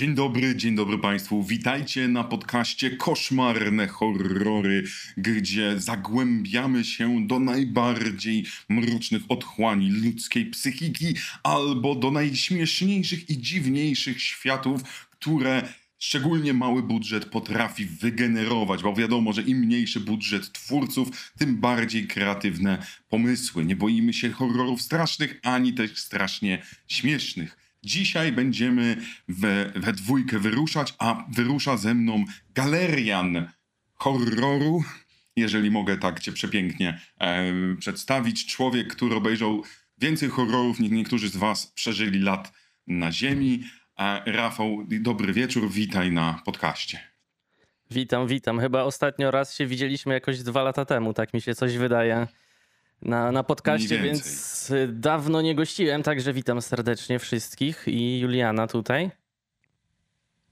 Dzień dobry, dzień dobry Państwu. Witajcie na podcaście Koszmarne Horrory, gdzie zagłębiamy się do najbardziej mrocznych otchłani ludzkiej psychiki albo do najśmieszniejszych i dziwniejszych światów, które szczególnie mały budżet potrafi wygenerować, bo wiadomo, że im mniejszy budżet twórców, tym bardziej kreatywne pomysły. Nie boimy się horrorów strasznych, ani też strasznie śmiesznych. Dzisiaj będziemy we, we dwójkę wyruszać, a wyrusza ze mną galerian horroru, jeżeli mogę tak cię przepięknie e, przedstawić. Człowiek, który obejrzał więcej horrorów niż niektórzy z was przeżyli lat na ziemi. E, Rafał, dobry wieczór, witaj na podcaście. Witam, witam. Chyba ostatnio raz się widzieliśmy jakoś dwa lata temu, tak mi się coś wydaje na, na podcaście, więc dawno nie gościłem, także witam serdecznie wszystkich i Juliana tutaj.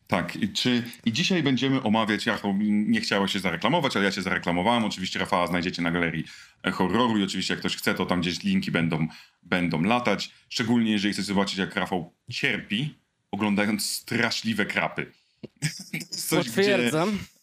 Tak, i, czy, i dzisiaj będziemy omawiać, ja nie chciałem się zareklamować, ale ja się zareklamowałem. Oczywiście Rafała znajdziecie na galerii horroru i oczywiście jak ktoś chce, to tam gdzieś linki będą, będą latać. Szczególnie jeżeli chcecie zobaczyć, jak Rafał cierpi, oglądając straszliwe krapy. Coś, Potwierdzam. Gdzie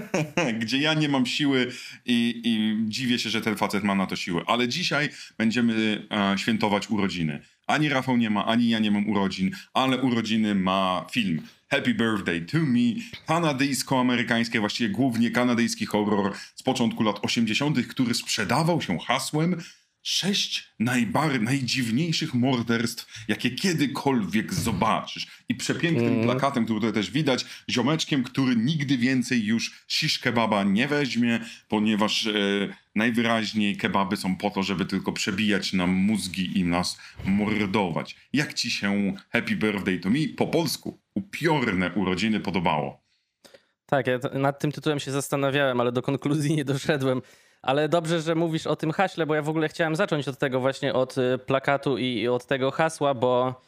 gdzie ja nie mam siły i, i, dziwię się, że ten facet ma na to siłę. Ale dzisiaj będziemy e, świętować urodziny. Ani Rafał nie ma, ani ja nie mam urodzin, ale urodziny ma film. Happy Birthday to Me, kanadyjsko-amerykański, właściwie głównie kanadyjski horror z początku lat 80., który sprzedawał się hasłem sześć najbar- najdziwniejszych morderstw, jakie kiedykolwiek zobaczysz. I przepięknym mm. plakatem, który tutaj też widać, ziomeczkiem, który nigdy więcej już shish kebaba nie weźmie, ponieważ e, najwyraźniej kebaby są po to, żeby tylko przebijać nam mózgi i nas mordować. Jak ci się Happy Birthday to Me po polsku, upiorne urodziny podobało? Tak, ja nad tym tytułem się zastanawiałem, ale do konkluzji nie doszedłem. Ale dobrze, że mówisz o tym haśle, bo ja w ogóle chciałem zacząć od tego właśnie, od y, plakatu i od tego hasła, bo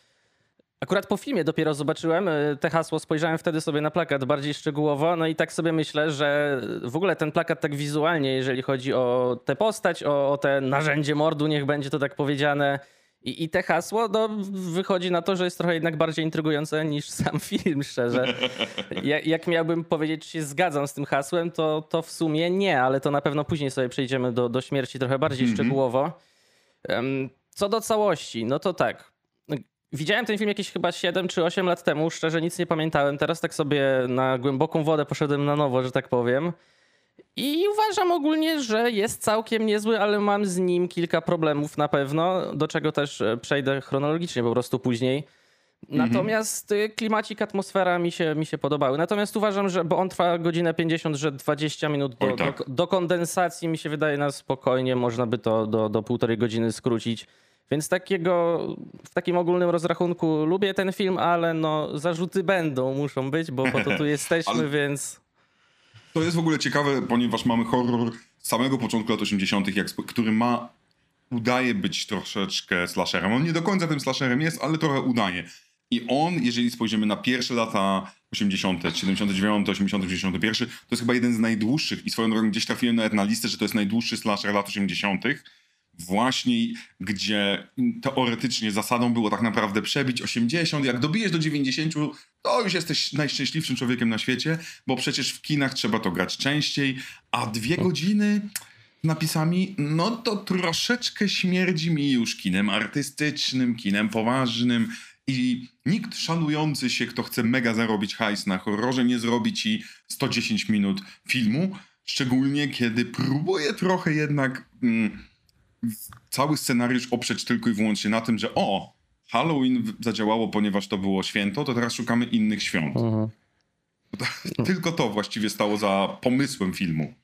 akurat po filmie dopiero zobaczyłem y, te hasło, spojrzałem wtedy sobie na plakat bardziej szczegółowo, no i tak sobie myślę, że w ogóle ten plakat tak wizualnie, jeżeli chodzi o tę postać, o, o te narzędzie mordu, niech będzie to tak powiedziane, i, I te hasło no, wychodzi na to, że jest trochę jednak bardziej intrygujące niż sam film, szczerze. Ja, jak miałbym powiedzieć, czy się zgadzam z tym hasłem, to, to w sumie nie, ale to na pewno później sobie przejdziemy do, do śmierci trochę bardziej mm -hmm. szczegółowo. Co do całości, no to tak. Widziałem ten film jakieś chyba 7 czy 8 lat temu, szczerze nic nie pamiętałem. Teraz tak sobie na głęboką wodę poszedłem na nowo, że tak powiem. I uważam ogólnie, że jest całkiem niezły, ale mam z nim kilka problemów na pewno, do czego też e, przejdę chronologicznie po prostu później. Mhm. Natomiast mhm. klimacik, atmosfera mi się, mi się podobały. Natomiast uważam, że bo on trwa godzinę 50, że 20 minut do, tak. do, do, kondensacji mi się wydaje na spokojnie, można by to do, do półtorej godziny skrócić. Więc takiego, w takim ogólnym rozrachunku lubię ten film, ale no zarzuty będą, muszą być, bo po to tu jesteśmy, ale... więc... To jest w ogóle ciekawe, ponieważ mamy horror z samego początku lat 80., jak, który ma, udaje być troszeczkę slasherem. On nie do końca tym slasherem jest, ale trochę udaje. I on, jeżeli spojrzymy na pierwsze lata 80., 79, 80, 81, to jest chyba jeden z najdłuższych i swoją drogą gdzieś trafiłem nawet na listę, że to jest najdłuższy slasher lat 80 właśnie, gdzie teoretycznie zasadą było tak naprawdę przebić 80. Jak dobijesz do 90, to już jesteś najszczęśliwszym człowiekiem na świecie, bo przecież w kinach trzeba to grać częściej, a dwie godziny napisami, no to troszeczkę śmierdzi mi już kinem artystycznym, kinem poważnym. I nikt szanujący się, kto chce mega zarobić hajs na horrorze, nie zrobi ci 110 minut filmu. Szczególnie kiedy próbuje trochę jednak. Mm, cały scenariusz oprzeć tylko i wyłącznie na tym, że o, Halloween zadziałało, ponieważ to było święto, to teraz szukamy innych świąt. Mhm. Tylko to właściwie stało za pomysłem filmu.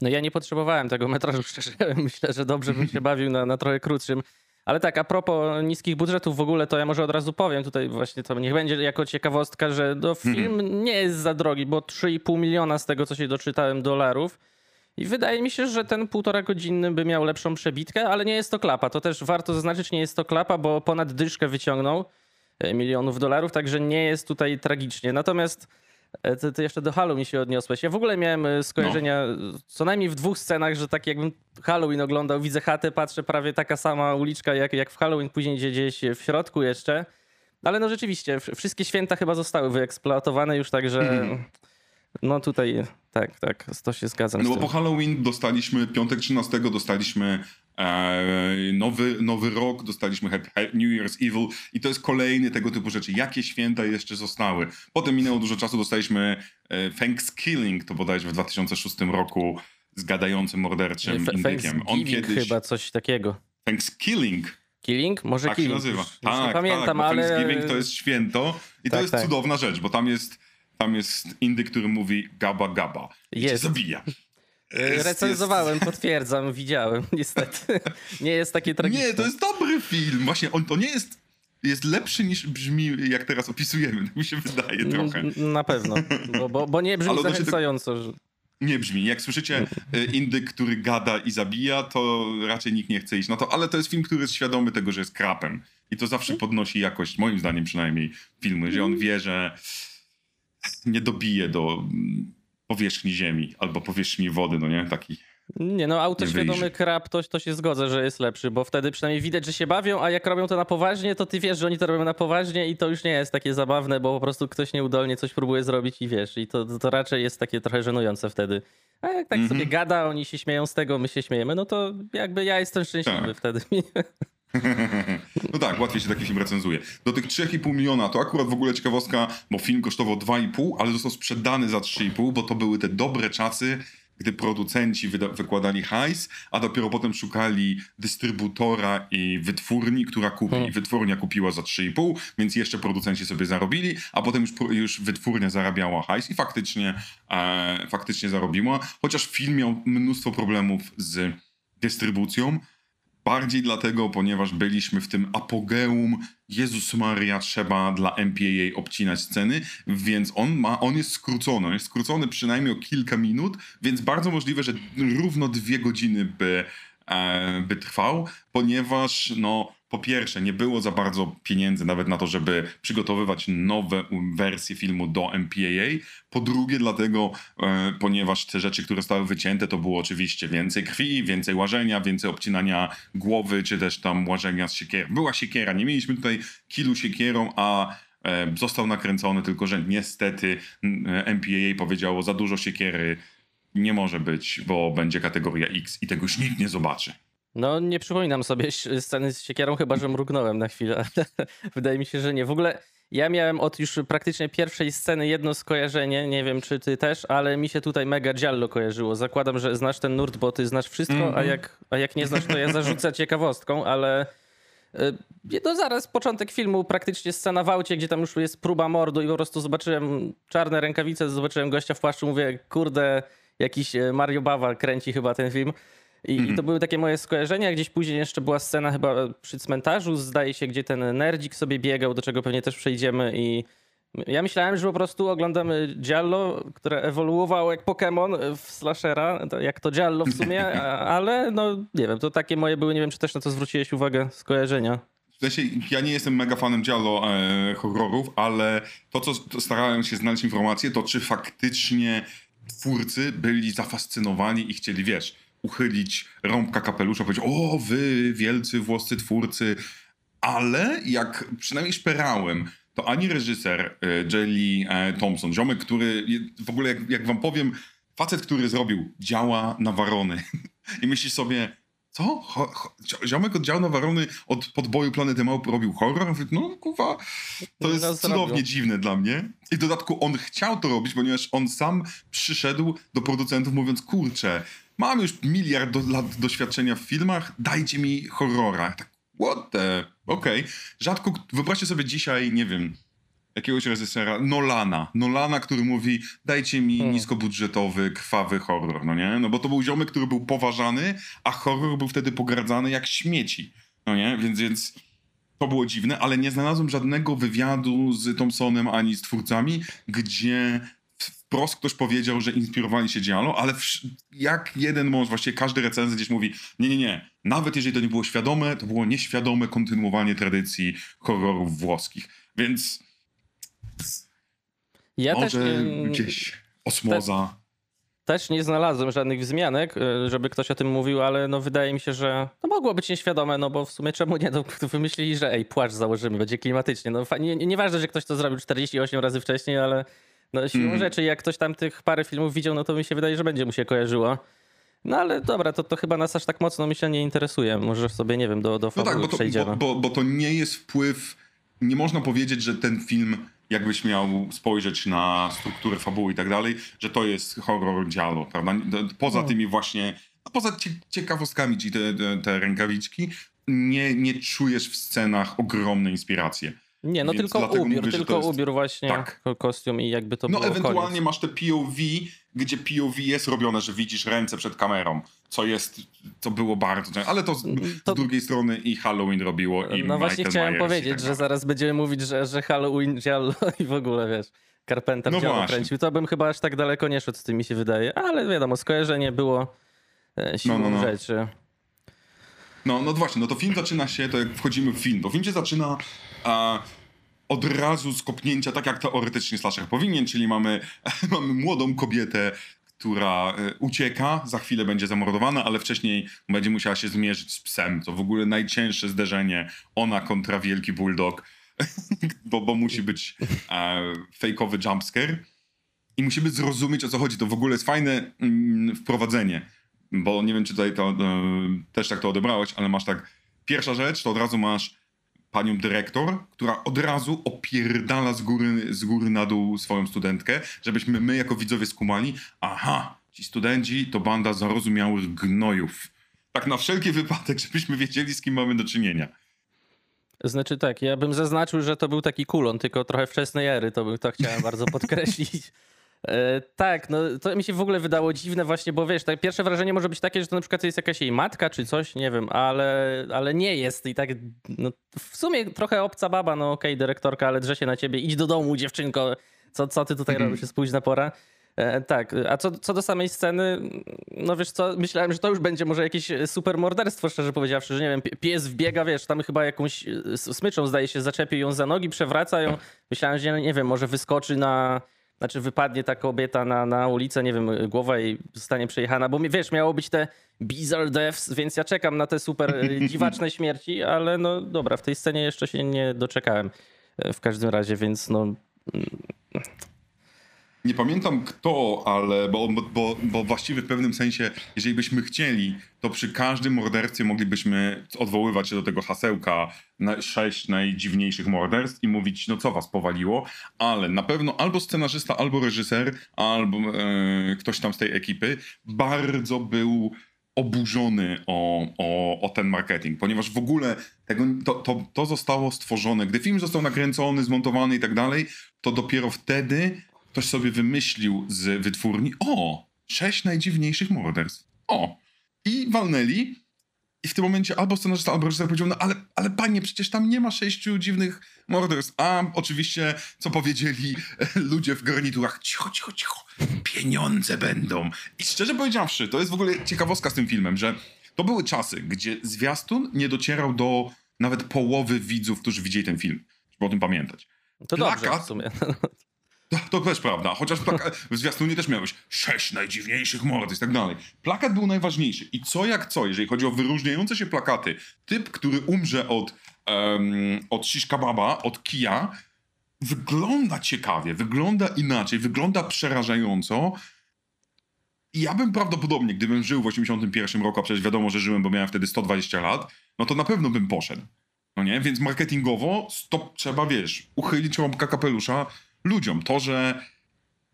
No ja nie potrzebowałem tego metrażu, szczerze. Myślę, że dobrze bym się bawił na, na trochę krótszym. Ale tak, a propos niskich budżetów w ogóle, to ja może od razu powiem tutaj właśnie to niech będzie jako ciekawostka, że no, film nie jest za drogi, bo 3,5 miliona z tego, co się doczytałem, dolarów. I wydaje mi się, że ten półtora godzinny by miał lepszą przebitkę, ale nie jest to klapa. To też warto zaznaczyć, nie jest to klapa, bo ponad dyszkę wyciągnął e, milionów dolarów, także nie jest tutaj tragicznie. Natomiast e, ty, ty jeszcze do Halloween się odniosłeś. Ja w ogóle miałem e, skojarzenia no. co najmniej w dwóch scenach, że tak jakbym Halloween oglądał, widzę chatę, patrzę prawie taka sama uliczka jak, jak w Halloween, później gdzieś w środku jeszcze. Ale no rzeczywiście, wszystkie święta chyba zostały wyeksploatowane już, także Mhm. no tutaj tak, tak, to się zgadzam No bo po Halloween dostaliśmy, piątek 13 dostaliśmy e, nowy, nowy rok, dostaliśmy New Year's Evil i to jest kolejny tego typu rzeczy. Jakie święta jeszcze zostały? Potem minęło dużo czasu, dostaliśmy e, Thanksgiving, to bodajże w 2006 roku z gadającym morderczym F- indykiem. On Thanksgiving kiedyś... chyba coś takiego. Thanksgilling, Killing? Może tak się killing. nazywa. Już, już nie Tak, pamiętam, tak, ale... Thanksgiving to jest święto i to Tak, jest tak. cudowna rzecz, bo tam jest, tam jest indyk, który mówi gaba gaba i cię Jest. zabija. Jest- Recenzowałem, potwierdzam, widziałem, niestety. Nie jest takie tragiczne. Nie, to jest dobry film. Właśnie, on to nie jest. Jest lepszy niż brzmi, jak teraz opisujemy. Tak mi się wydaje trochę. N- Na pewno, bo, bo, bo nie brzmi zachęcająco. Że... Nie brzmi. Jak słyszycie e, indyk, który gada i zabija, to raczej nikt nie chce iść na to. Ale to jest film, który jest świadomy tego, że jest krapem. I to zawsze podnosi jakość, moim zdaniem przynajmniej, filmu. Że on wie, że nie dobije do mm, powierzchni ziemi albo powierzchni wody, no nie? Taki. Nie no, autoświadomy krab, to, to się zgodzę, że jest lepszy, bo wtedy przynajmniej widać, że się bawią, a jak robią to na poważnie, to ty wiesz, że oni to robią na poważnie i to już nie jest takie zabawne, bo po prostu ktoś nieudolnie coś próbuje zrobić i wiesz, i to, to raczej jest takie trochę żenujące wtedy. A jak tak Mhm. sobie gada, oni się śmieją z tego, my się śmiejemy, no to jakby ja jestem szczęśliwy Tak. wtedy. No tak, łatwiej się taki film recenzuje. Do tych 3,5 miliona to akurat w ogóle ciekawostka, bo film kosztował 2,5, ale został sprzedany za 3,5, bo to były te dobre czasy, gdy producenci wykładali hajs, a dopiero potem szukali dystrybutora i wytwórni, która kupi. Hmm. Wytwórnia kupiła za 3,5, więc jeszcze producenci sobie zarobili, a potem już, już wytwórnia zarabiała hajs i faktycznie, e, faktycznie zarobiła. Chociaż film miał mnóstwo problemów z dystrybucją, Bardziej dlatego, ponieważ byliśmy w tym apogeum. Jezus Maria, trzeba dla MPAA obcinać sceny, więc on ma, on jest skrócony, on jest skrócony przynajmniej o kilka minut, więc bardzo możliwe, że równo dwie godziny by, e, by trwał, ponieważ no po pierwsze nie było za bardzo pieniędzy nawet na to, żeby przygotowywać nowe wersje filmu do MPAA, po drugie dlatego, e, ponieważ te rzeczy, które zostały wycięte, to było oczywiście więcej krwi, więcej łażenia, więcej obcinania głowy, czy też tam łażenia z siekier. Była siekiera, nie mieliśmy tutaj kilu siekierą, a e, został nakręcony, tylko że niestety e, MPAA powiedziało za dużo siekiery nie może być, bo będzie kategoria X i tego już nikt nie zobaczy. No, nie przypominam sobie sceny z siekierą, chyba że mrugnąłem na chwilę. Wydaje mi się, że nie. W ogóle ja miałem od już praktycznie pierwszej sceny jedno skojarzenie, nie wiem czy ty też, ale mi się tutaj mega Giallo kojarzyło. Zakładam, że znasz ten nurt, bo ty znasz wszystko, a, Mhm. jak, a jak nie znasz, to ja zarzucę ciekawostką, ale y, no zaraz początek filmu, praktycznie scena w aucie, gdzie tam już jest próba mordu i po prostu zobaczyłem czarne rękawice, zobaczyłem gościa w płaszczu, mówię, kurde, jakiś e, Mario Bawa kręci chyba ten film. I, I to były takie moje skojarzenia. Gdzieś później jeszcze była scena chyba przy cmentarzu, zdaje się, gdzie ten nerdzik sobie biegał, do czego pewnie też przejdziemy. I ja myślałem, że po prostu oglądamy Giallo, które ewoluowało jak Pokémon w slashera, jak to Giallo w sumie, ale no nie wiem, to takie moje były, nie wiem czy też na to zwróciłeś uwagę, skojarzenia. Sensie, ja nie jestem mega fanem Giallo e, horrorów, ale to, co to starałem się znaleźć informacje, to czy faktycznie twórcy byli zafascynowani i chcieli, wiesz, uchylić rąbka kapelusza, powiedzieć, o wy wielcy włoscy twórcy, ale jak przynajmniej szperałem, to ani reżyser e, Jelly e, Thompson, ziomek, który w ogóle, jak, jak wam powiem, facet, który zrobił działa na warony i myślisz sobie, co? Ho, ho, ziomek od dział na warony od podboju Planety Małp robił horror? No kurwa, to jest No, cudownie dziwne dla mnie. I w dodatku on chciał to robić, ponieważ on sam przyszedł do producentów mówiąc, kurczę, mam już miliard do, lat doświadczenia w filmach, dajcie mi horrora. Tak, what the... Okej. Rzadko, wyobraźcie sobie dzisiaj, nie wiem, jakiegoś reżysera, Nolana. Nolana, który mówi, dajcie mi Hmm. niskobudżetowy, krwawy horror, no nie? No bo to był ziomek, który był poważany, a horror był wtedy pogardzany jak śmieci, no nie? Więc, więc to było dziwne, ale nie znalazłem żadnego wywiadu z Thompsonem ani z twórcami, gdzie wprost ktoś powiedział, że inspirowali się Giallo, ale jak jeden mąż, właściwie każdy recenzent gdzieś mówi, nie, nie, nie, nawet jeżeli to nie było świadome, to było nieświadome kontynuowanie tradycji horrorów włoskich. Więc Ja może też, gdzieś osmoza. też nie znalazłem żadnych wzmianek, y, żeby ktoś o tym mówił, ale no wydaje mi się, że no mogło być nieświadome, no bo w sumie czemu nie, no wymyślili, że ej, płaszcz założymy, będzie klimatycznie. No nie, nieważne, że ktoś to zrobił 48 razy wcześniej, ale no siłą Mhm. rzeczy, jak ktoś tam tych parę filmów widział, no to mi się wydaje, że będzie mu się kojarzyło. No ale dobra, to, to chyba nas aż tak mocno myślę nie interesuje. Może sobie, nie wiem, do, do No tak, bo to, przejdziemy. bo, bo, bo to nie jest wpływ. Nie można powiedzieć, że ten film, jakbyś miał spojrzeć na strukturę fabuły i tak dalej, że to jest horror giallo, prawda? Poza No. tymi właśnie, no poza cie, ciekawostkami, czyli te, te, te rękawiczki, nie, nie czujesz w scenach ogromne inspiracje. Nie, no Więc tylko ubiór, mówię, tylko jest- ubiór właśnie, Tak. ko- kostium i jakby to No było ewentualnie koniec. masz te POV, gdzie POV jest robione, że widzisz ręce przed kamerą, co jest, co było bardzo, często, ale to z, To- z drugiej strony i Halloween robiło i No właśnie Michael chciałem Myers i powiedzieć, tak że zaraz będziemy mówić, że, że Halloween Giallo i w ogóle, wiesz, Carpenter No właśnie. kręcił. To bym chyba aż tak daleko nie szedł, z tym mi się wydaje. Ale wiadomo, skojarzenie było e, siłą No, no, no. rzeczy. No, no właśnie, no to film zaczyna się, to jak wchodzimy w film, to film się zaczyna a, od razu z kopnięcia, tak jak teoretycznie slasher powinien, czyli mamy, mamy młodą kobietę, która e, ucieka, za chwilę będzie zamordowana, ale wcześniej będzie musiała się zmierzyć z psem. To w ogóle najcięższe zderzenie, ona kontra wielki bulldog, bo, bo musi być e, fejkowy jumpscare. I musimy zrozumieć, o co chodzi. To w ogóle jest fajne mm, wprowadzenie, bo nie wiem, czy tutaj to, e, też tak to odebrałeś, ale masz tak, pierwsza rzecz, to od razu masz panią dyrektor, która od razu opierdala z góry, z góry na dół swoją studentkę, żebyśmy my jako widzowie skumali, aha, ci studenci to banda zarozumiałych gnojów. Tak na wszelki wypadek, żebyśmy wiedzieli, z kim mamy do czynienia. Znaczy tak, ja bym zaznaczył, że to był taki kulon, tylko trochę wczesnej ery, to, by- to chciałem bardzo podkreślić. E, tak, no to mi się w ogóle wydało dziwne właśnie, bo wiesz, tak pierwsze wrażenie może być takie, że to na przykład jest jakaś jej matka czy coś, nie wiem, ale, ale nie jest i tak, no w sumie trochę obca baba, no okej, dyrektorka, ale drze się na ciebie, idź do domu dziewczynko, co, co ty tutaj Mhm. robisz, jest późna pora. E, tak, a co, co do samej sceny, no wiesz co, myślałem, że to już będzie może jakieś super morderstwo, szczerze powiedziawszy, że nie wiem, pi- pies wbiega, wiesz, tam chyba jakąś e, smyczą zdaje się, zaczepił ją za nogi, przewraca ją. Myślałem, że nie wiem, może wyskoczy na, znaczy wypadnie ta kobieta na, na ulicę, nie wiem, głowa jej zostanie przejechana, bo wiesz, miało być te bizarre deaths, więc ja czekam na te super e, dziwaczne śmierci, ale no dobra, w tej scenie jeszcze się nie doczekałem e, w każdym razie, więc no Nie pamiętam kto, ale bo, bo- bo, właściwie w pewnym sensie, jeżeli byśmy chcieli, to przy każdym morderstwie moglibyśmy odwoływać się do tego hasełka na sześć najdziwniejszych morderstw i mówić, no co was powaliło, ale na pewno albo scenarzysta, albo reżyser, albo e, ktoś tam z tej ekipy bardzo był oburzony o, o, o ten marketing, ponieważ w ogóle tego, to, to, to zostało stworzone. Gdy film został nakręcony, zmontowany i tak dalej, to dopiero wtedy ktoś sobie wymyślił z wytwórni, o, sześć najdziwniejszych morderstw. O. I walnęli. I w tym momencie albo scenarzysta, albo reżyser powiedział, no ale, ale panie, przecież tam nie ma sześciu dziwnych morderstw. A oczywiście, co powiedzieli ludzie w garniturach, cicho, cicho, cicho, pieniądze będą. I szczerze powiedziawszy, to jest w ogóle ciekawostka z tym filmem, że to były czasy, gdzie zwiastun nie docierał do nawet połowy widzów, którzy widzieli ten film. Żeby o tym pamiętać. to dobrze Plakat? w sumie. To, to też prawda, chociaż plaka- w zwiastunie też miałeś sześć najdziwniejszych morderstw i tak dalej. Plakat był najważniejszy i co jak co, jeżeli chodzi o wyróżniające się plakaty, typ, który umrze od, um, od shish kebaba, od kija, wygląda ciekawie, wygląda inaczej, wygląda przerażająco. I ja bym prawdopodobnie, gdybym żył w 81 roku, a przecież wiadomo, że żyłem, bo miałem wtedy 120 lat, no to na pewno bym poszedł. No nie? Więc marketingowo to trzeba, wiesz, uchylić rąbka kapelusza ludziom. To, że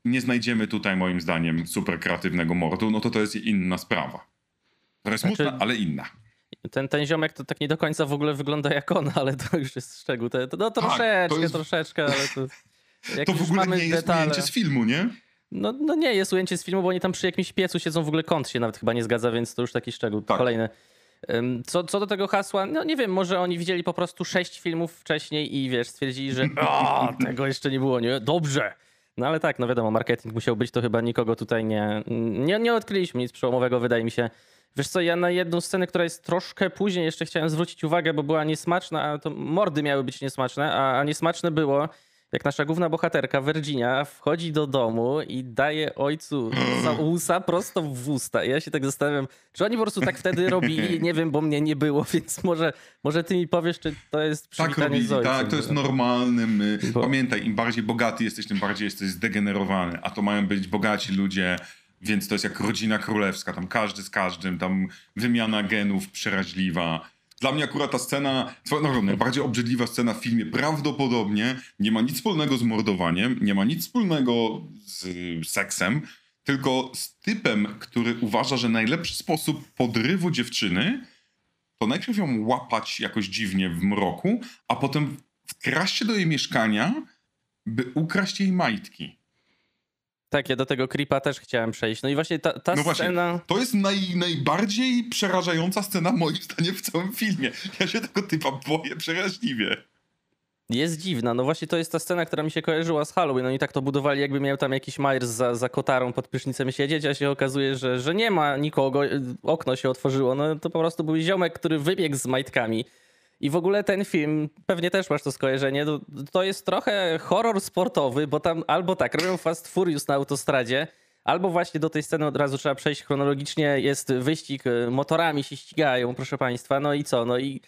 nie znajdziemy tutaj, moim zdaniem, super kreatywnego mordu, no to to jest inna sprawa. To jest Znaczy- smutna, ale inna. Ten, ten ziomek to tak nie do końca w ogóle wygląda jak on, ale to już jest szczegół. To, no troszeczkę, to jest- troszeczkę, ale to... Jak To w ogóle nie jest detale- ujęcie z filmu, nie? No, no nie, jest ujęcie z filmu, bo oni tam przy jakimś piecu siedzą, w ogóle kąt się nawet chyba nie zgadza, więc to już taki szczegół Tak. kolejny. Co, co do tego hasła, no nie wiem, może oni widzieli po prostu sześć filmów wcześniej i wiesz, stwierdzili, że o, tego jeszcze nie było, nie? Dobrze. No ale tak, no wiadomo, marketing musiał być, to chyba nikogo tutaj nie, nie, nie odkryliśmy nic przełomowego, wydaje mi się. Wiesz co, ja na jedną scenę, która jest troszkę później, jeszcze chciałem zwrócić uwagę, bo była niesmaczna, a to mordy miały być niesmaczne, a, a niesmaczne było, jak nasza główna bohaterka Virginia wchodzi do domu i daje ojcu całusa prosto w usta. I ja się tak zastanawiam, czy oni po prostu tak wtedy robili, nie wiem, bo mnie nie było, więc może, może ty mi powiesz, czy to jest Tak przywitanie robili, z ojcem. tak, to jest normalne. My, Bo- Pamiętaj, im bardziej bogaty jesteś, tym bardziej jesteś zdegenerowany, a to mają być bogaci ludzie, więc to jest jak rodzina królewska, tam każdy z każdym, tam wymiana genów przeraźliwa. Dla mnie akurat ta scena, no, najbardziej obrzydliwa scena w filmie, prawdopodobnie nie ma nic wspólnego z mordowaniem, nie ma nic wspólnego z seksem, tylko z typem, który uważa, że najlepszy sposób podrywu dziewczyny to najpierw ją łapać jakoś dziwnie w mroku, a potem wkraść się do jej mieszkania, by ukraść jej majtki. Tak, ja do tego creepa też chciałem przejść. No i właśnie ta, ta No właśnie, scena... to jest naj, najbardziej przerażająca scena moim zdaniem w całym filmie. Ja się tego typa boję przeraźliwie. Jest dziwna. No właśnie to jest ta scena, która mi się kojarzyła z Halloween. Oni tak to budowali, jakby miał tam jakiś Myers za, za kotarą pod prysznicem siedzieć, a się okazuje, że, że nie ma nikogo. Okno się otworzyło. No to po prostu był ziomek, który wybiegł z majtkami. I w ogóle ten film, pewnie też masz to skojarzenie, to, to jest trochę horror sportowy, bo tam albo tak, robią Fast Furious na autostradzie, albo właśnie do tej sceny od razu trzeba przejść chronologicznie, jest wyścig, y, motorami się ścigają, proszę państwa, no i co, no i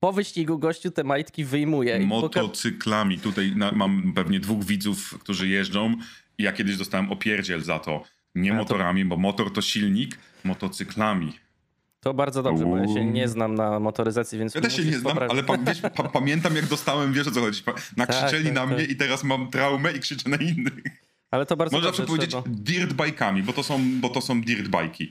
po wyścigu gościu te majtki wyjmuje. Motocyklami. Tutaj na, mam pewnie dwóch widzów, którzy jeżdżą ja kiedyś dostałem opierdziel za to. Nie A, to- motorami, bo motor to silnik, motocyklami. To bardzo dobrze, bo ja się nie znam na motoryzacji, więc Ja też się nie znam, poprawić. ale pa, wiesz, pa, pamiętam jak dostałem, wiesz o co chodzi. Nakrzyczeli tak, na tak. mnie i teraz mam traumę i krzyczę na innych. Ale to bardzo Można dobrze zawsze powiedzieć trzeba. dirt bike'ami, bo to są, bo to są dirt bike'i,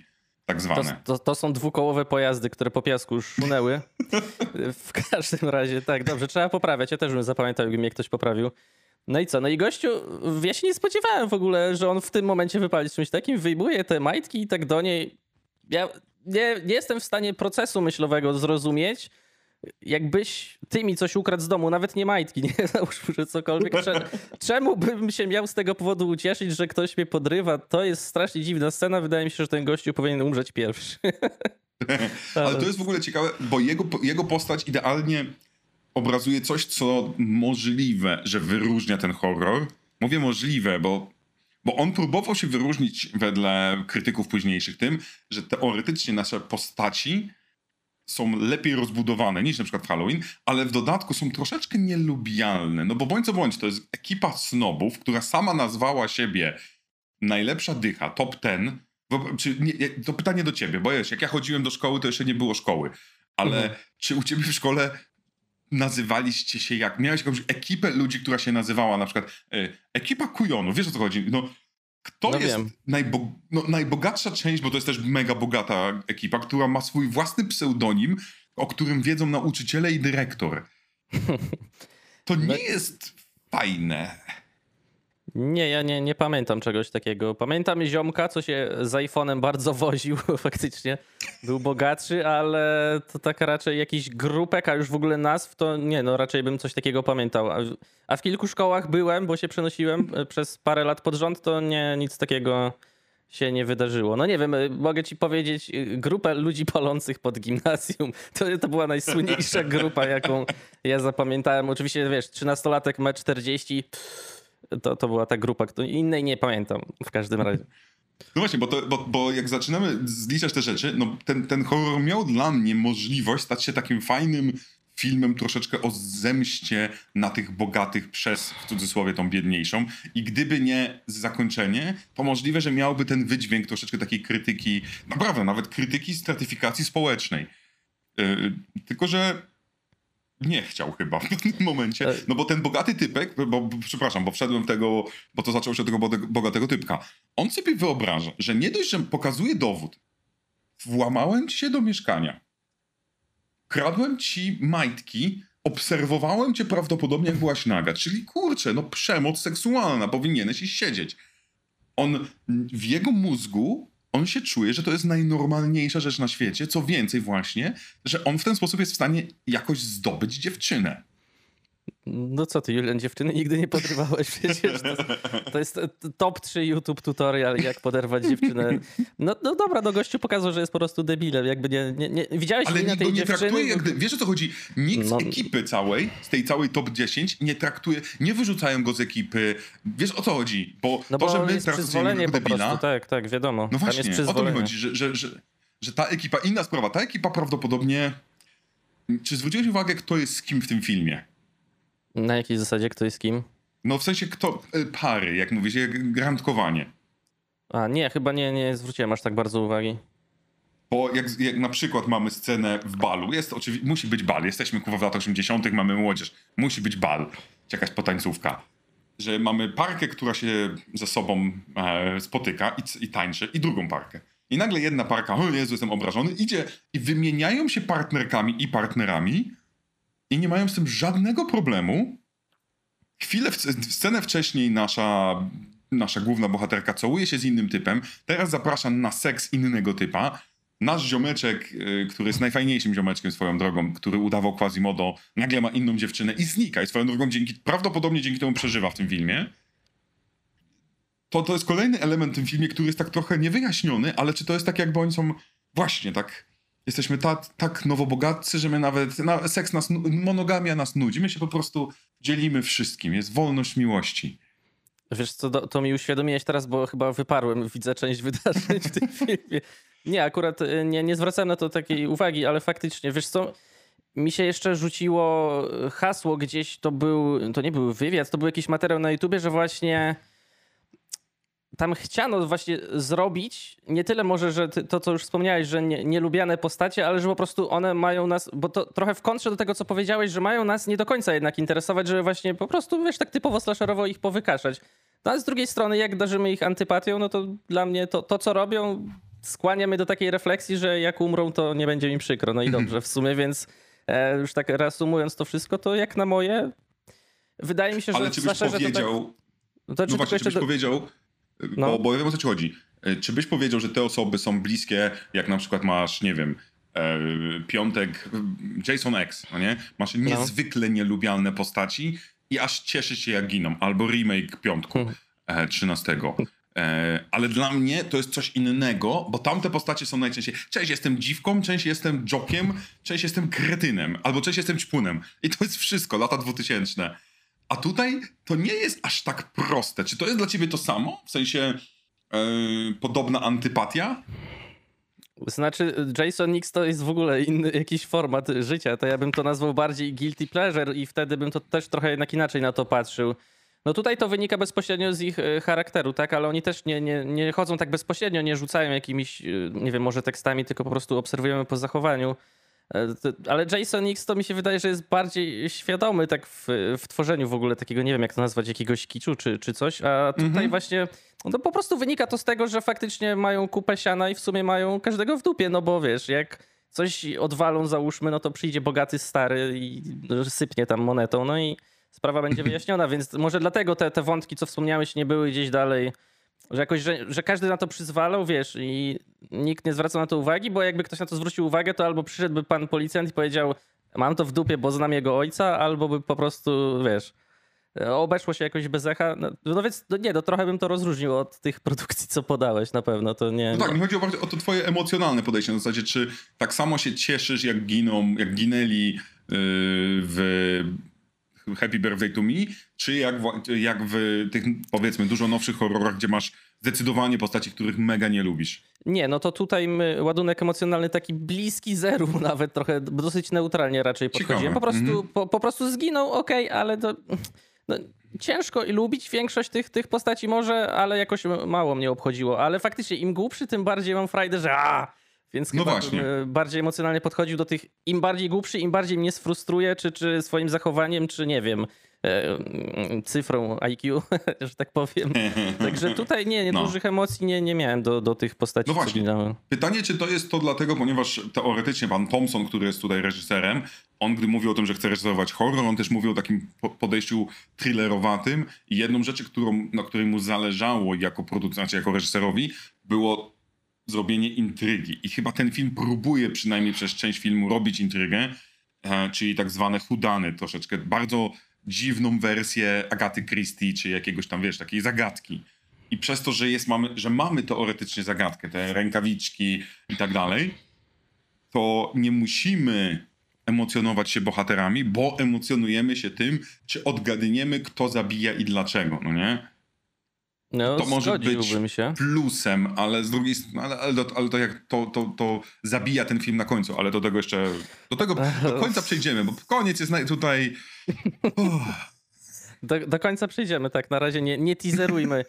tak To, zwane. to, to są dwukołowe pojazdy, które po piasku szunęły. w każdym razie, tak, dobrze, trzeba poprawiać. Ja też bym zapamiętał, jakby mnie ktoś poprawił. No i co? No i gościu, ja się nie spodziewałem w ogóle, że on w tym momencie wypali czymś takim, wyjmuje te majtki i tak do niej. Ja nie, nie jestem w stanie procesu myślowego zrozumieć, jakbyś ty mi coś ukradł z domu, nawet nie majtki, nie załóżmy, że cokolwiek. Cze, czemu bym się miał z tego powodu ucieszyć, że ktoś mnie podrywa? To jest strasznie dziwna scena. Wydaje mi się, że ten gościu powinien umrzeć pierwszy. Ale to jest w ogóle ciekawe, bo jego, jego postać idealnie obrazuje coś, co możliwe, że wyróżnia ten horror. Mówię możliwe, bo, bo on próbował się wyróżnić wedle krytyków późniejszych tym, że teoretycznie nasze postaci są lepiej rozbudowane niż na przykład Halloween, ale w dodatku są troszeczkę nielubialne. No bo bądź co bądź, to jest ekipa snobów, która sama nazwała siebie najlepsza dycha, top ten. Czy, nie, to pytanie do ciebie, bo wiesz, jak ja chodziłem do szkoły, to jeszcze nie było szkoły. Ale Mhm. czy u ciebie w szkole nazywaliście się jak? Miałeś jakąś ekipę ludzi, która się nazywała na przykład e, ekipa kujonów, wiesz o co chodzi? No, kto No jest najbo- no, najbogatsza część, bo to jest też mega bogata ekipa, która ma swój własny pseudonim, o którym wiedzą nauczyciele i dyrektor. To No- nie jest fajne. Nie, ja nie, nie pamiętam czegoś takiego. Pamiętam ziomka, co się z iPhone'em bardzo woził faktycznie. Był bogatszy, ale to tak raczej jakiś grupek, a już w ogóle nazw, to nie, no raczej bym coś takiego pamiętał. A, w- a w kilku szkołach byłem, bo się przenosiłem e, przez parę lat pod rząd, to nie, nic takiego się nie wydarzyło. No nie wiem, e, mogę ci powiedzieć, e, grupę ludzi palących pod gimnazjum. To, to była najsłynniejsza grupa, jaką ja zapamiętałem. Oczywiście, wiesz, 13-latek, metr 40, to, to była ta grupa, której innej nie pamiętam w każdym razie. No właśnie, bo, to, bo, bo jak zaczynamy zliczać te rzeczy, no ten, ten horror miał dla mnie możliwość stać się takim fajnym filmem troszeczkę o zemście na tych bogatych przez, w cudzysłowie, tą biedniejszą. I gdyby nie zakończenie, to możliwe, że miałby ten wydźwięk troszeczkę takiej krytyki, naprawdę, nawet krytyki stratyfikacji społecznej. Yy, tylko, że nie chciał chyba w pewnym momencie. E- No bo ten bogaty typek, bo, przepraszam, bo wszedłem w tego, bo to zaczęło się od tego bogatego typka. On sobie wyobraża, że nie dość, że pokazuje dowód. Włamałem ci się do mieszkania. Kradłem ci majtki. Obserwowałem cię prawdopodobnie, jak byłaś naga. Czyli kurczę, no przemoc seksualna, powinieneś iść siedzieć. On, w jego mózgu, on się czuje, że to jest najnormalniejsza rzecz na świecie. Co więcej właśnie, że on w ten sposób jest w stanie jakoś zdobyć dziewczynę. No co ty, Julian, dziewczyny nigdy nie podrywałeś przecież. To, to jest top 3 YouTube tutorial, jak poderwać dziewczynę. No, no dobra, no gościu pokazał, że jest po prostu debilem. Jakby nie, nie, nie... Widziałeś Ale nikt go tej nie dziewczyny? traktuje, jak, wiesz o co chodzi? Nikt No. z ekipy całej, z tej całej top 10 nie traktuje, nie wyrzucają go z ekipy. Wiesz o co chodzi? Bo No to, bo że my traktujemy go debila, prostu, tak, tak, wiadomo. no właśnie, o to mi chodzi, że, że, że, że ta ekipa, inna sprawa, ta ekipa prawdopodobnie... Czy zwróciłeś uwagę, kto jest z kim w tym filmie? Na jakiej zasadzie, kto jest kim? No w sensie kto, e, pary, jak mówisz, jak randkowanie. A nie, chyba nie, nie zwróciłem aż tak bardzo uwagi. Bo jak, jak na przykład mamy scenę w balu, jest oczywiście, musi być bal, jesteśmy kurwa w latach 80., mamy młodzież, musi być bal, jakaś potańcówka. Że mamy parkę, która się ze sobą e, spotyka i, i tańczy, i drugą parkę. I nagle jedna parka, o Jezu, jestem obrażony, idzie i wymieniają się partnerkami i partnerami i nie mają z tym żadnego problemu. Chwilę, w, scenę wcześniej nasza, nasza główna bohaterka całuje się z innym typem, teraz zaprasza na seks innego typa. Nasz ziomeczek, y, który jest najfajniejszym ziomeczkiem swoją drogą, który udawał Quasimodo, nagle ma inną dziewczynę i znika. I swoją drogą dzięki, prawdopodobnie dzięki temu przeżywa w tym filmie. To, to jest kolejny element w tym filmie, który jest tak trochę niewyjaśniony, ale czy to jest tak jakby oni są właśnie tak... Jesteśmy tak, tak nowobogatcy, że my nawet... Na, seks nas... Monogamia nas nudzi. My się po prostu dzielimy wszystkim. Jest wolność miłości. Wiesz co, to, to mi uświadomiłeś teraz, bo chyba wyparłem, widzę część wydarzeń w tym filmie. Nie, akurat y, nie, nie zwracałem na to takiej uwagi, ale faktycznie, wiesz co, mi się jeszcze rzuciło hasło gdzieś, to był, to nie był wywiad, to był jakiś materiał na YouTubie, że właśnie tam chciano właśnie zrobić, nie tyle może, że ty, to, co już wspomniałeś, że nie, nielubiane postacie, ale że po prostu one mają nas, bo to trochę w kontrze do tego, co powiedziałeś, że mają nas nie do końca jednak interesować, że właśnie po prostu, wiesz, tak typowo slasherowo ich powykaszać. No a z drugiej strony, jak darzymy ich antypatią, no to dla mnie to, to co robią, skłania mnie do takiej refleksji, że jak umrą, to nie będzie mi przykro. No i dobrze w sumie, więc e, już tak reasumując to wszystko, to jak na moje, wydaje mi się, że Ale czy byś slasherze to tak... powiedział... No No właśnie, czy byś do... powiedział, No. bo, bo ja wiem o co ci chodzi. E, Czy byś powiedział, że te osoby są bliskie, jak na przykład masz, nie wiem, e, piątek, e, Jason X, no nie? Masz niezwykle nielubialne postaci i aż cieszy się jak giną. Albo remake piątku Hmm. e, 13. E, ale dla mnie to jest coś innego, bo tamte postacie są najczęściej cześć jestem dziwką, część jestem jokiem, część jestem kretynem, albo część jestem ćpunem. I to jest wszystko, lata 2000. A tutaj to nie jest aż tak proste. Czy to jest dla ciebie to samo? W sensie e, podobna antypatia? Znaczy, Jason X to jest w ogóle inny jakiś format życia. To ja bym to nazwał bardziej guilty pleasure i wtedy bym to też trochę jednak inaczej na to patrzył. No tutaj to wynika bezpośrednio z ich e, charakteru, tak? Ale oni też nie, nie, nie chodzą tak bezpośrednio, nie rzucają jakimiś, e, nie wiem, może tekstami, tylko po prostu obserwujemy po zachowaniu. E, Ale Jason X to mi się wydaje, że jest bardziej świadomy tak w, w tworzeniu w ogóle takiego, nie wiem jak to nazwać, jakiegoś kiczu czy, czy coś. A tutaj właśnie no po prostu wynika to z tego, że faktycznie mają kupę siana i w sumie mają każdego w dupie, no bo wiesz, jak coś odwalą załóżmy, no to przyjdzie bogaty stary i sypnie tam monetą, no i sprawa będzie wyjaśniona, więc może dlatego te, te wątki, co wspomniałeś, nie były gdzieś dalej, że jakoś, że, że każdy na to przyzwalał, wiesz, i nikt nie zwracał na to uwagi, bo jakby ktoś na to zwrócił uwagę, to albo przyszedłby pan policjant i powiedział, mam to w dupie, bo znam jego ojca, albo by po prostu, wiesz, obeszło się jakoś bez echa. No, no więc no nie, no trochę bym to rozróżnił od tych produkcji, co podałeś na pewno, to nie... No tak, mi chodzi o, to twoje emocjonalne podejście. Na zasadzie, czy tak samo się cieszysz, jak giną, jak ginęli yy, w Happy Birthday to Me, czy jak w, jak w tych, powiedzmy, dużo nowszych horrorach, gdzie masz zdecydowanie postaci, których mega nie lubisz. Nie, no to tutaj my, ładunek emocjonalny taki bliski zeru nawet trochę, dosyć neutralnie raczej podchodziłem. Po prostu, Mhm. po, po prostu zginął, okej, ale to... No, ciężko i lubić większość tych, tych postaci może, ale jakoś mało mnie obchodziło. Ale faktycznie im głupszy, tym bardziej mam frajdę, że a Więc No chyba właśnie. e, bardziej emocjonalnie podchodził do tych, im bardziej głupszy, im bardziej mnie sfrustruje, czy, czy swoim zachowaniem, czy nie wiem, e, mm, cyfrą IQ, że tak powiem. Także tutaj nie, nie No. dużych emocji nie, nie miałem do, do tych postaci, No właśnie. Pytanie, czy to jest to dlatego, ponieważ teoretycznie pan Thompson, który jest tutaj reżyserem, on gdy mówi o tym, że chce reżyserować horror, on też mówi o takim po- podejściu thrillerowatym i jedną rzeczy, którą, na której mu zależało jako producent, znaczy jako reżyserowi, było zrobienie intrygi. I chyba ten film próbuje przynajmniej przez część filmu robić intrygę, e, czyli tak zwane hudany troszeczkę. Bardzo dziwną wersję Agaty Christie, czy jakiegoś tam, wiesz, takiej zagadki. I przez to, że, jest, mamy, że mamy teoretycznie zagadkę, te rękawiczki i tak dalej, to nie musimy emocjonować się bohaterami, bo emocjonujemy się tym, czy odgadniemy, kto zabija i dlaczego, no nie? No, To może być się. plusem, ale z drugiej strony, ale, ale, to, ale to jak to, to, to zabija ten film na końcu, ale do tego jeszcze, do tego do końca przejdziemy, bo koniec jest tutaj... Do, do końca przyjdziemy, tak. Na razie nie, nie teaserujmy.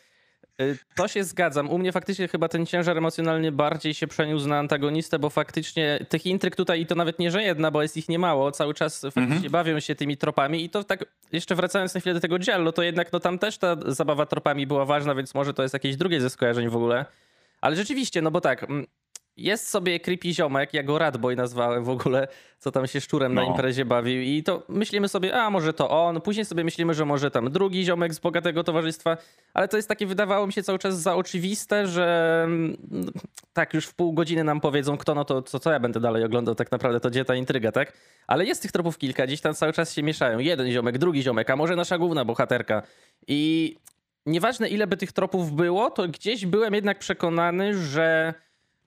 Y, To się zgadzam. U mnie faktycznie chyba ten ciężar emocjonalny bardziej się przeniósł na antagonistę, bo faktycznie tych intryg tutaj, i to nawet nie, że jedna, bo jest ich niemało, cały czas faktycznie bawią się tymi tropami i to tak, jeszcze wracając na chwilę do tego Giallo, to jednak no tam też ta zabawa tropami była ważna, więc może to jest jakieś drugie ze skojarzeń w ogóle. Ale rzeczywiście, no bo tak, mm, jest sobie creepy ziomek, ja go Radboy nazwałem w ogóle, co tam się szczurem na No. imprezie bawił i to myślimy sobie, a może to on, później sobie myślimy, że może tam drugi ziomek z bogatego towarzystwa, ale to jest takie, wydawało mi się cały czas za oczywiste, że mm, tak już w pół godziny nam powiedzą kto, no to co, co ja będę dalej oglądał tak naprawdę, to gdzie ta intryga, tak? Ale jest tych tropów kilka, gdzieś tam cały czas się mieszają. Jeden ziomek, drugi ziomek, a może nasza główna bohaterka. I nieważne ile by tych tropów było, to gdzieś byłem jednak przekonany, że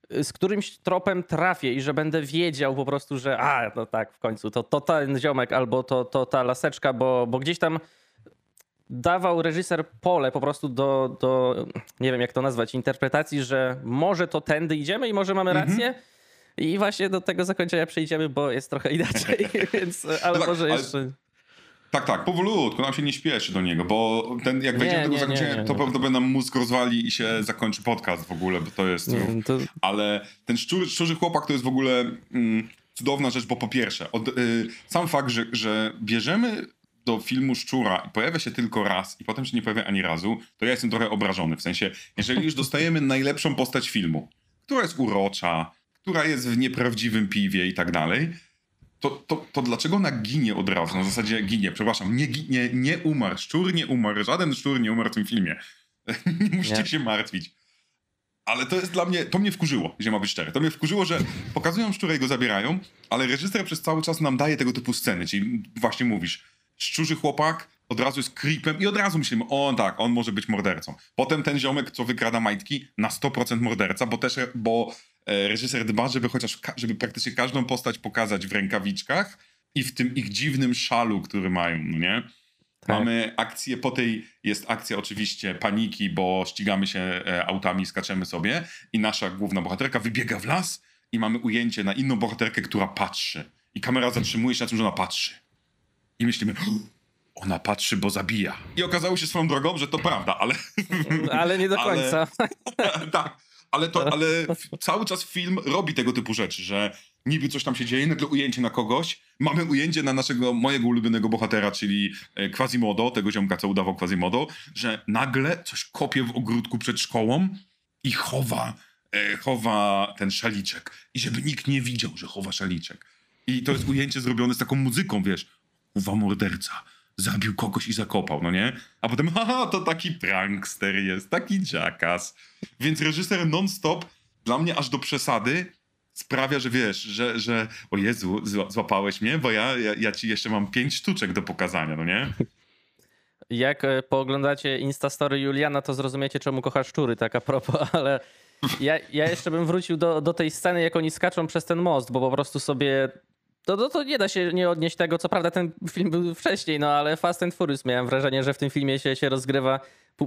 z którymś tropem trafię i że będę wiedział po prostu, że a, no tak, w końcu to, to ten ziomek albo to, to ta laseczka, bo, bo gdzieś tam dawał reżyser pole po prostu do, do, nie wiem jak to nazwać, interpretacji, że może to tędy idziemy i może mamy rację. I właśnie do tego zakończenia przejdziemy, bo jest trochę inaczej, więc, ale No tak, może ale- jeszcze... Tak, tak, powolutku, nam się nie śpieszy do niego, bo ten, jak wejdziemy do tego zakończenia, to nie. pewno by nam mózg rozwali i się zakończy podcast w ogóle, bo to jest... Nie wiem, to, Ale ten szczur, szczurzy chłopak to jest w ogóle mm, cudowna rzecz, bo po pierwsze, od, y, sam fakt, że, że bierzemy do filmu Szczura i pojawia się tylko raz i potem się nie pojawia ani razu, to ja jestem trochę obrażony. W sensie, jeżeli już dostajemy najlepszą postać filmu, która jest urocza, która jest w nieprawdziwym piwie i tak dalej, to, to, to dlaczego ona ginie od razu? Na zasadzie ginie, przepraszam, nie, nie, nie umarł, szczur nie umarł, żaden szczur nie umarł w tym filmie. nie musicie się martwić. Ale to jest dla mnie, to mnie wkurzyło, jeżeli ma być szczery. To mnie wkurzyło, że pokazują szczurę i go zabierają, ale reżyser przez cały czas nam daje tego typu sceny, czyli właśnie mówisz, szczurzy chłopak od razu jest creepem i od razu myślimy, on tak, on może być mordercą. Potem ten ziomek, co wykrada majtki, na 100% morderca, bo też, bo reżyser dba, żeby chociaż, żeby praktycznie każdą postać pokazać w rękawiczkach i w tym ich dziwnym szalu, który mają, no nie? Tak. Mamy akcję, po tej jest akcja oczywiście paniki, bo ścigamy się e, autami, skaczemy sobie i nasza główna bohaterka wybiega w las i mamy ujęcie na inną bohaterkę, która patrzy. I kamera zatrzymuje się na tym, że ona patrzy. I myślimy, ona patrzy, bo zabija. I okazało się swoją drogą, że to prawda, ale... ale nie do Ale- końca. tak, ale, to, ale cały czas film robi tego typu rzeczy, że niby coś tam się dzieje, nagle ujęcie na kogoś, mamy ujęcie na naszego, mojego ulubionego bohatera, czyli e, Quasimodo, tego ziomka, co udawał Quasimodo, że nagle coś kopie w ogródku przed szkołą i chowa, e, chowa ten szaliczek. I żeby nikt nie widział, że chowa szaliczek. I to jest ujęcie zrobione z taką muzyką, wiesz, uwa morderca. Zabił kogoś i zakopał, no nie? A potem, haha, to taki prankster jest, taki jackass. Więc reżyser non-stop, dla mnie aż do przesady, sprawia, że wiesz, że, że o Jezu, zła- złapałeś mnie, bo ja, ja, ja ci jeszcze mam pięć sztuczek do pokazania, no nie? Jak e, pooglądacie Instastory Juliana, to zrozumiecie, czemu kocha szczury, tak a propos, ale ja, ja jeszcze bym wrócił do, do tej sceny, jak oni skaczą przez ten most, bo po prostu sobie... To, to, to nie da się nie odnieść tego, co prawda ten film był wcześniej, no ale Fast and Furious miałem wrażenie, że w tym filmie się, się rozgrywa.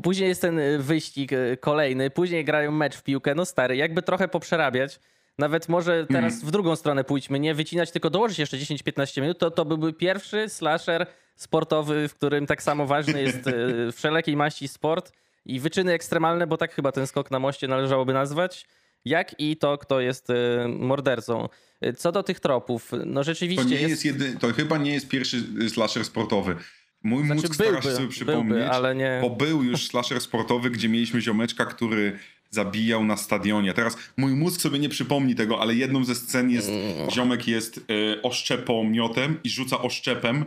Później jest ten y, wyścig y, kolejny, później grają mecz w piłkę, no stary, jakby trochę poprzerabiać, nawet może teraz w drugą stronę pójdźmy, nie wycinać, tylko dołożyć jeszcze 10-15 minut, to, to byłby pierwszy slasher sportowy, w którym tak samo ważny jest y, wszelkiej maści sport i wyczyny ekstremalne, bo tak chyba ten skok na moście należałoby nazwać, jak i to, kto jest y, mordercą. Y, Co do tych tropów, no To rzeczywiście nie jest... jest jedy, to chyba nie jest pierwszy y, slasher sportowy. Mój Znaczy mózg stara się sobie przypomnieć, byłby, ale nie- bo był już slasher sportowy, gdzie mieliśmy ziomeczka, który zabijał na stadionie. Teraz mój mózg sobie nie przypomni tego, ale jedną ze scen jest, ziomek jest y, oszczepą miotem i rzuca oszczepem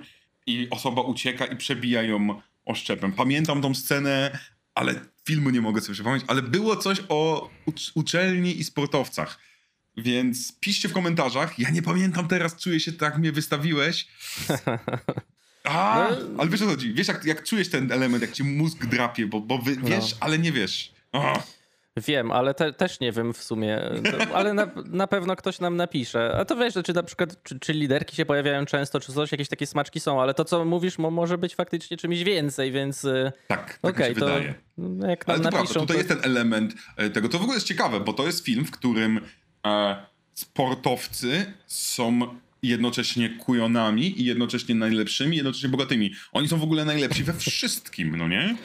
i osoba ucieka i przebija ją oszczepem. Pamiętam tą scenę, ale filmu nie mogę sobie przypomnieć, ale było coś o ucz- uczelni i sportowcach. Więc piszcie w komentarzach. Ja nie pamiętam teraz, czuję się tak, mnie wystawiłeś. A, No. ale wiesz o co chodzi? Wiesz, jak, jak czujesz ten element, jak ci mózg drapie, bo, bo wy, wiesz, ale nie wiesz. A, Wiem, ale te, też nie wiem w sumie. To, ale na, na pewno ktoś nam napisze. A to wiesz, czy na przykład, czy, czy liderki się pojawiają często, czy coś, jakieś takie smaczki są, ale to, co mówisz, mo, może być faktycznie czymś więcej, więc y, tak, tak mi okej, się to wydaje. jak nam Ale to prawda, napiszą, tutaj to... jest ten element e, tego. To w ogóle jest ciekawe, bo to jest film, w którym e, sportowcy są jednocześnie kujonami i jednocześnie najlepszymi, jednocześnie bogatymi. Oni są w ogóle najlepsi we wszystkim, no nie?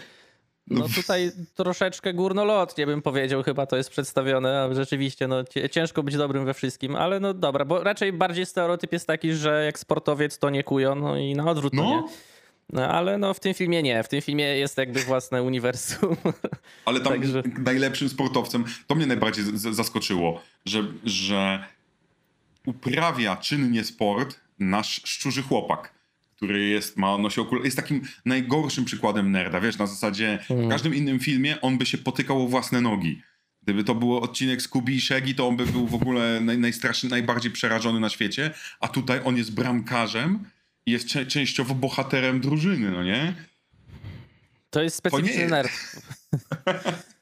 No tutaj troszeczkę górnolotnie bym powiedział, chyba to jest przedstawione, a rzeczywiście no, ciężko być dobrym we wszystkim, ale no dobra, bo raczej bardziej stereotyp jest taki, że jak sportowiec to nie kują, no i na odwrót to No. nie. No ale no w tym filmie nie, w tym filmie jest jakby własne uniwersum. Ale tam Także- najlepszym sportowcem, to mnie najbardziej zaskoczyło, że, że uprawia czynnie sport nasz szczurzy chłopak, który jest, ma, nosi okulary, jest takim najgorszym przykładem nerda, wiesz, na zasadzie w każdym innym filmie on by się potykał o własne nogi. Gdyby to był odcinek Scooby i Shaggy, to on by był w ogóle naj, najstraszny, najbardziej przerażony na świecie, a tutaj on jest bramkarzem i jest cze- częściowo bohaterem drużyny, no nie? To jest specyficzny nerw.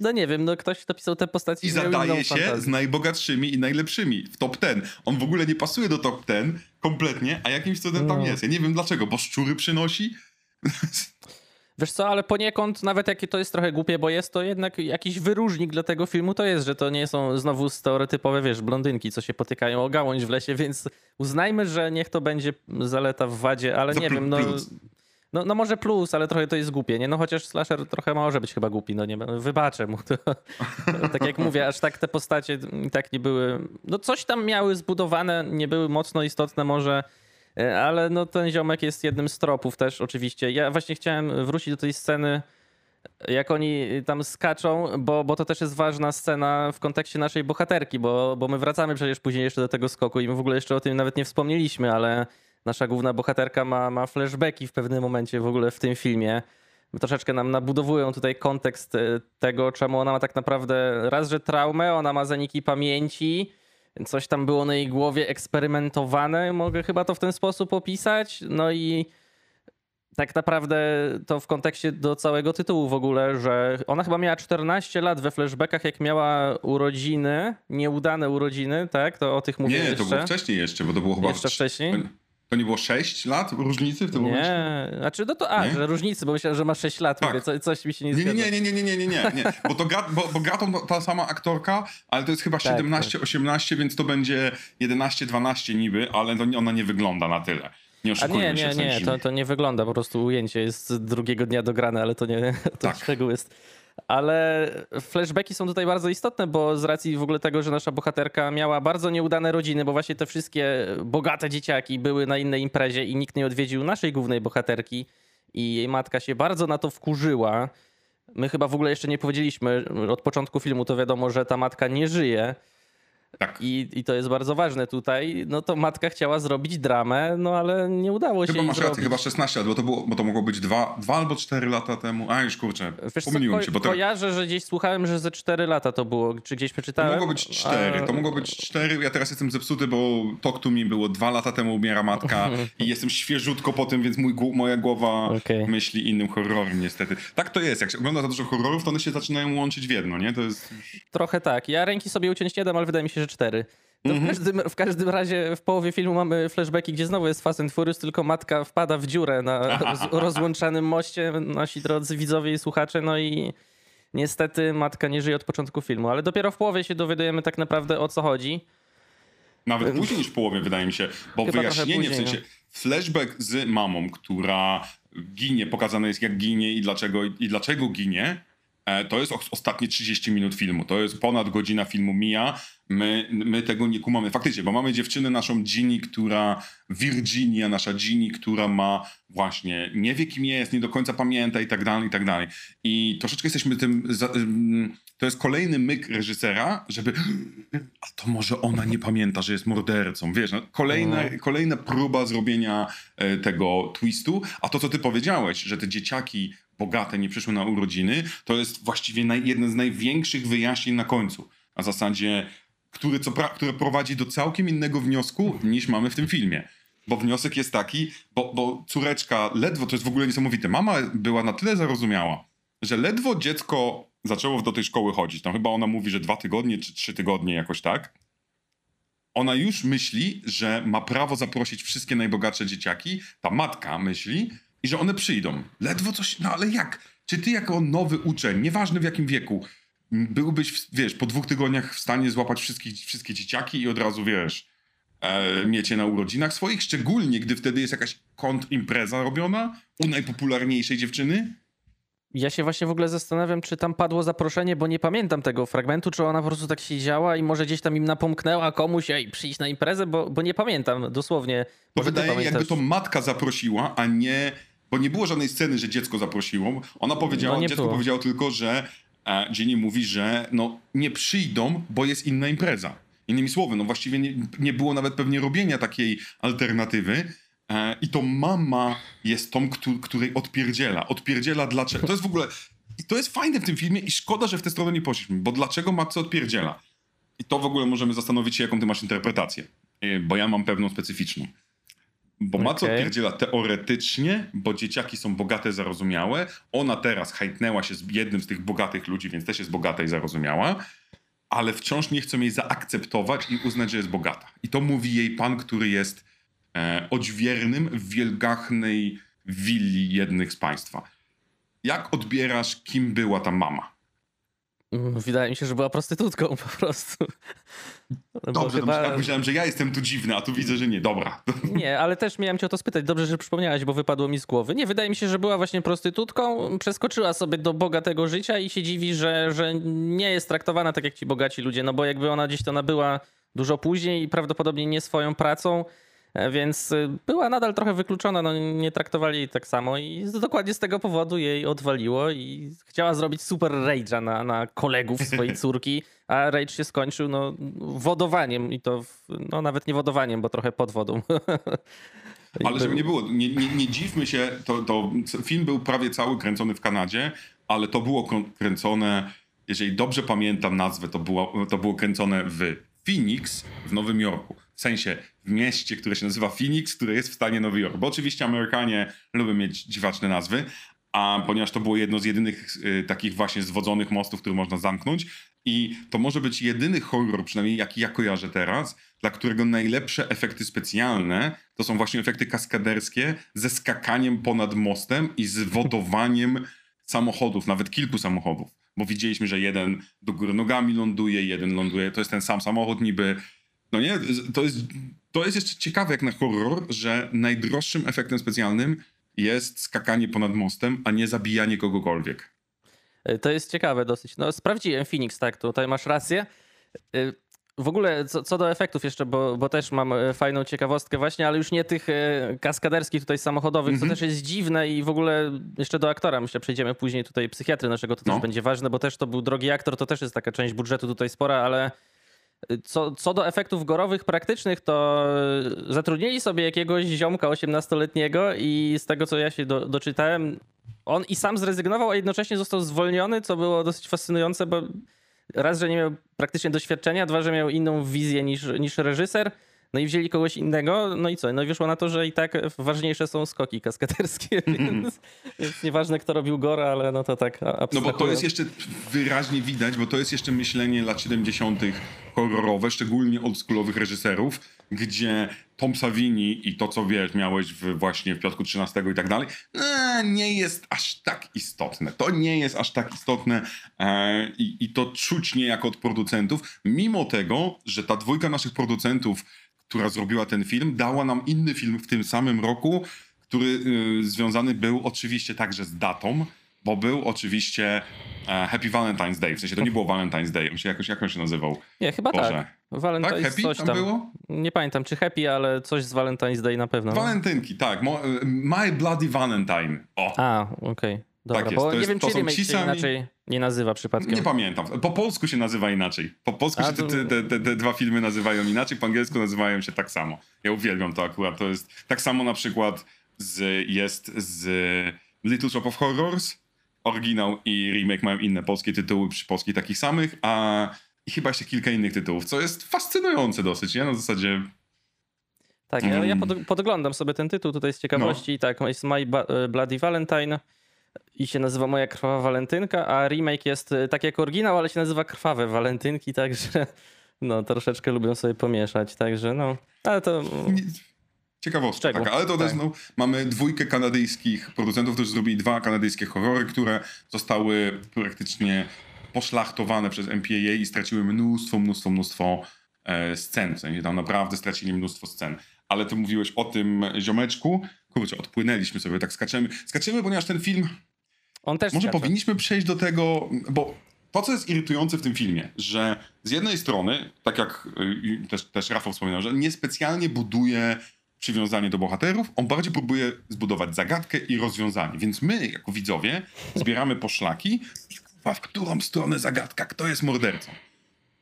No nie wiem, no ktoś napisał te postaci I zadaje się fantazję. z najbogatszymi i najlepszymi w top 10. On w ogóle nie pasuje do top 10 kompletnie, a jakimś cudem tam No. jest. Ja nie wiem dlaczego, bo szczury przynosi. Wiesz co, ale poniekąd nawet jakie to jest trochę głupie, bo jest to jednak jakiś wyróżnik dla tego filmu, to jest, że to nie są znowu stereotypowe, wiesz, blondynki, co się potykają o gałąź w lesie, więc uznajmy, że niech to będzie zaleta w wadzie, ale Za nie pl- wiem, no, plus. No... No może plus, ale trochę to jest głupie, nie? No chociaż slasher trochę może być chyba głupi, no nie wybaczę mu to. tak jak mówię, aż tak te postacie i tak nie były, no coś tam miały zbudowane, nie były mocno istotne może, E, Ale no ten ziomek jest jednym z tropów też oczywiście. Ja właśnie chciałem wrócić do tej sceny, jak oni tam skaczą, bo, bo to też jest ważna scena w kontekście naszej bohaterki, bo, bo my wracamy przecież później jeszcze do tego skoku i my w ogóle jeszcze o tym nawet nie wspomnieliśmy, ale nasza główna bohaterka ma, ma flashbacki w pewnym momencie w ogóle w tym filmie. Troszeczkę nam nabudowują tutaj kontekst e, tego, czemu ona ma tak naprawdę raz, że traumę, ona ma zaniki pamięci, coś tam było na jej głowie eksperymentowane, mogę chyba to w ten sposób opisać. No i tak naprawdę to w kontekście do całego tytułu w ogóle, że ona chyba miała 14 lat we flashbackach, jak miała urodziny, nieudane urodziny, tak? To o tych mówię Nie, jeszcze. to było wcześniej jeszcze, bo to było chyba... Jeszcze wcześniej? To, nie było 6 lat różnicy w tym momencie? Nie, znaczy no to, a, Nie? że różnicy, bo myślałem, że ma 6 lat, Tak. mówię, co, coś mi się nie Nie, zgadza. nie, nie, nie, nie, nie, nie, nie, nie. Bo, to gra, bo, bo gra to ta sama aktorka, ale to jest chyba Tak, 17-18, więc to będzie 11-12 niby, ale to nie, ona nie wygląda na tyle. Nie A oszukujmy nie, się. nie, nie, to, to nie wygląda, po prostu ujęcie jest drugiego dnia dograne, ale to nie, to Tak. szczegół jest. Ale flashbacki są tutaj bardzo istotne, bo z racji w ogóle tego, że nasza bohaterka miała bardzo nieudane rodziny, bo właśnie te wszystkie bogate dzieciaki były na innej imprezie i nikt nie odwiedził naszej głównej bohaterki i jej matka się bardzo na to wkurzyła. My chyba w ogóle jeszcze nie powiedzieliśmy, od początku filmu to wiadomo, że ta matka nie żyje. Tak. I, I to jest bardzo ważne tutaj. No to matka chciała zrobić dramę, no ale nie udało się Chyba masz rację, chyba 16 lat, bo to, było, bo to mogło być 2, dwa albo 4 lata temu. A już kurczę, Wiesz co, pomyliłem ko- się, bo to, kojarzę, że gdzieś słuchałem, że ze 4 lata to było, czy gdzieś to przeczytałem. mogło być 4. a- To mogło być 4. Ja teraz jestem zepsuty, bo Talk to Me było 2 lata temu umiera matka i jestem świeżutko po tym, więc mój, moja głowa Okej. myśli innym horrorem niestety. Tak to jest, jak się ogląda za dużo horrorów, to one się zaczynają łączyć w jedno, nie? To jest... Trochę tak. Ja ręki sobie uciąć nie dam, ale wydaje mi się, że 4. To Mhm. w, każdym, w każdym razie w połowie filmu mamy flashbacki, gdzie znowu jest Fast and Furious, tylko matka wpada w dziurę na roz, rozłączanym moście, nasi drodzy widzowie i słuchacze, no i niestety matka nie żyje od początku filmu, ale dopiero w połowie się dowiadujemy tak naprawdę o co chodzi. Nawet później niż w połowie, wydaje mi się, bo Chyba wyjaśnienie, w sensie flashback z mamą, która ginie, pokazane jest jak ginie i dlaczego, i dlaczego ginie, to jest os- ostatnie 30 minut filmu. To jest ponad godzina filmu mija. My, my tego nie kumamy. Faktycznie, bo mamy dziewczynę naszą Ginny, która, Virginia, nasza Ginny, która ma właśnie, nie wie kim jest, nie do końca pamięta i tak dalej, i tak dalej. I troszeczkę jesteśmy tym, to jest kolejny myk reżysera, żeby a to może ona nie pamięta, że jest mordercą, wiesz, no, kolejna, kolejna próba zrobienia e, tego twistu, a to, co ty powiedziałeś, że te dzieciaki bogate nie przyszły na urodziny, to jest właściwie naj, jeden z największych wyjaśnień na końcu. Na zasadzie, który, co pra, które prowadzi do całkiem innego wniosku, niż mamy w tym filmie. Bo wniosek jest taki, bo, bo córeczka ledwo, to jest w ogóle niesamowite, mama była na tyle zarozumiała, że ledwo dziecko zaczęło do tej szkoły chodzić, tam chyba ona mówi, że dwa tygodnie czy trzy tygodnie jakoś tak, ona już myśli, że ma prawo zaprosić wszystkie najbogatsze dzieciaki, ta matka myśli, i że one przyjdą. Ledwo coś, no ale jak? Czy ty jako nowy uczeń, nieważne w jakim wieku, byłbyś, wiesz, po dwóch tygodniach w stanie złapać wszystkie, wszystkie dzieciaki i od razu, wiesz, e, mieć je na urodzinach swoich? Szczególnie, gdy wtedy jest jakaś kontrimpreza robiona u najpopularniejszej dziewczyny? Ja się właśnie w ogóle zastanawiam, czy tam padło zaproszenie, bo nie pamiętam tego fragmentu, czy ona po prostu tak siedziała i może gdzieś tam im napomknęła komuś, ej, przyjść na imprezę, bo, bo nie pamiętam dosłownie. Ty wydaje mi pamiętasz? jakby to matka zaprosiła, a nie... Bo nie było żadnej sceny, że dziecko zaprosiło. Ona powiedziała, No dziecko było. powiedziało tylko, że e, Jenny mówi, że no nie przyjdą, bo jest inna impreza. Innymi słowy, no właściwie nie, nie było nawet pewnie robienia takiej alternatywy. E, I to mama jest tą, któ- której odpierdziela. Odpierdziela dlaczego. To jest w ogóle... I to jest fajne w tym filmie i szkoda, że w tę stronę nie poszliśmy, bo dlaczego matce odpierdziela? I to w ogóle możemy zastanowić się, jaką ty masz interpretację. E, Bo ja mam pewną specyficzną. Bo matce Okej. odpierdziela teoretycznie, bo dzieciaki są bogate, zarozumiałe. Ona teraz hajtnęła się z jednym z tych bogatych ludzi, więc też jest bogata i zarozumiała. Ale wciąż nie chcą jej zaakceptować i uznać, że jest bogata. I to mówi jej pan, który jest e, odźwiernym w wielgachnej willi jednych z państwa. Jak odbierasz, kim była ta mama? Wydaje mi się, że była prostytutką po prostu. Bo Dobrze, chyba- to myślałem, że ja jestem tu dziwny, a tu widzę, że nie. Dobra. Nie, ale też miałem cię o to spytać. Dobrze, że przypomniałeś, bo wypadło mi z głowy. Nie, wydaje mi się, że była właśnie prostytutką, przeskoczyła sobie do bogatego życia i się dziwi, że, że nie jest traktowana tak jak ci bogaci ludzie, no bo jakby ona gdzieś to nabyła dużo później i prawdopodobnie nie swoją pracą, więc y, była nadal trochę wykluczona, no nie traktowali jej tak samo i dokładnie z tego powodu jej odwaliło i chciała zrobić super rage'a na, na kolegów swojej córki, a rage się skończył no wodowaniem i to w, no nawet nie wodowaniem, bo trochę pod wodą. Ale żeby nie było, nie, nie, nie dziwmy się, to, to film był prawie cały kręcony w Kanadzie, ale to było kręcone, jeżeli dobrze pamiętam nazwę, to było, to było kręcone w Phoenix w Nowym Jorku. W sensie w mieście, które się nazywa Phoenix, które jest w stanie Nowy Jork. Bo oczywiście Amerykanie lubią mieć dziwaczne nazwy, a ponieważ to było jedno z jedynych y, takich właśnie zwodzonych mostów, które można zamknąć i to może być jedyny horror, przynajmniej jaki ja kojarzę teraz, dla którego najlepsze efekty specjalne to są właśnie efekty kaskaderskie ze skakaniem ponad mostem i z wodowaniem samochodów, nawet kilku samochodów. Bo widzieliśmy, że jeden do góry nogami ląduje, jeden ląduje, to jest ten sam samochód niby. No nie, to jest, to jest jeszcze ciekawe jak na horror, że najdroższym efektem specjalnym jest skakanie ponad mostem, a nie zabijanie kogokolwiek. E, To jest ciekawe dosyć. No, sprawdziłem Phoenix, tak, tutaj masz rację. Y, W ogóle co, co do efektów jeszcze, bo, bo też mam e, fajną ciekawostkę właśnie, ale już nie tych e, kaskaderskich tutaj samochodowych, Mhm. to też jest dziwne i w ogóle jeszcze do aktora, myślę, przejdziemy później tutaj psychiatry naszego, to No. też będzie ważne, bo też to był drogi aktor, to też jest taka część budżetu tutaj spora, ale co, co do efektów gorowych praktycznych, to y, zatrudnili sobie jakiegoś ziomka 18-letniego i z tego, co ja się do, doczytałem, on i sam zrezygnował, a jednocześnie został zwolniony, co było dosyć fascynujące, bo raz, że nie miał praktycznie doświadczenia, dwa, że miał inną wizję niż, niż reżyser, no i wzięli kogoś innego, no i co? No i wyszło na to, że i tak ważniejsze są skoki kaskaderskie, więc, więc nieważne kto robił Gora, ale no to tak No bo to jest jeszcze wyraźnie widać, bo to jest jeszcze myślenie lat 70. horrorowe, szczególnie oldschoolowych reżyserów, gdzie Tom Savini i to, co wiesz, miałeś w, właśnie w Piotku 13 i tak dalej, e, nie jest aż tak istotne. To nie jest aż tak istotne e, i, i to czuć niejako od producentów, mimo tego, że ta dwójka naszych producentów, która zrobiła ten film, dała nam inny film w tym samym roku, który y, związany był oczywiście także z datą, bo był oczywiście e, Happy Valentine's Day. W sensie to nie było Valentine's Day. Myślę, jakoś, jak on się nazywał? Nie, chyba Boże. tak. Valentine's Tak? Happy coś tam tam. było? Nie pamiętam, czy happy, ale coś z Valentine's Day na pewno. no. Walentynki, tak. Y, My Bloody Valentine. O, A, okej. Dobra, Tak jest, bo to nie jest- wiem, to czy remake się inaczej nie nazywa przypadkiem. nie pamiętam. Po polsku się nazywa inaczej. Po polsku A, się te, te, te, te, dwa filmy nazywają inaczej, po angielsku nazywają się tak samo. Ja uwielbiam to akurat. To jest tak samo na przykład z, jest z Little Shop of Horrors. Oryginał i remake mają inne polskie tytuły przy polskich takich samych, a i chyba jeszcze kilka innych tytułów, co jest fascynujące dosyć, nie? Na zasadzie Tak, ja, ja Mm. pod, podglądam sobie ten tytuł tutaj z ciekawości. Tak, jest My Bloody Valentine i się nazywa Moja Krwawa Walentynka, a remake jest e, tak jak oryginał, ale się nazywa Krwawe Walentynki, także no troszeczkę lubią sobie pomieszać, także no, ale to... Ciekawostka taka, ale to też Tak. no, mamy dwójkę kanadyjskich producentów, którzy zrobili dwa kanadyjskie horrory, które zostały praktycznie poszlachtowane przez MPAA i straciły mnóstwo, mnóstwo, mnóstwo e, scen. W sensie tam naprawdę stracili mnóstwo scen. Ale ty mówiłeś o tym ziomeczku. Kurczę, odpłynęliśmy sobie, tak skaczemy. Skaczemy, ponieważ ten film On też może skacze. powinniśmy przejść do tego, bo to, co jest irytujące w tym filmie, że z jednej strony, tak jak y, też, też Rafał wspominał, że niespecjalnie buduje przywiązanie do bohaterów, on bardziej próbuje zbudować zagadkę i rozwiązanie. Więc my, jako widzowie, zbieramy poszlaki i kurwa, w którą stronę zagadka, kto jest mordercą.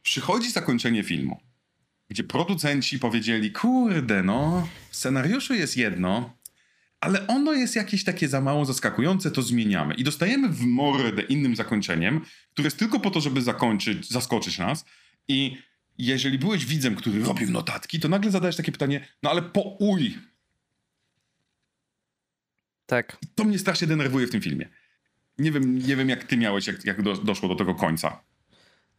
Przychodzi zakończenie filmu, gdzie producenci powiedzieli, kurde, no, w scenariuszu jest jedno, ale ono jest jakieś takie za mało zaskakujące, to zmieniamy. I dostajemy w mordę innym zakończeniem, które jest tylko po to, żeby zakończyć, zaskoczyć nas. I jeżeli byłeś widzem, który robił notatki, to nagle zadajesz takie pytanie, no ale po uj, Tak. to mnie strasznie denerwuje w tym filmie. Nie wiem, nie wiem jak ty miałeś, jak, jak do, doszło do tego końca.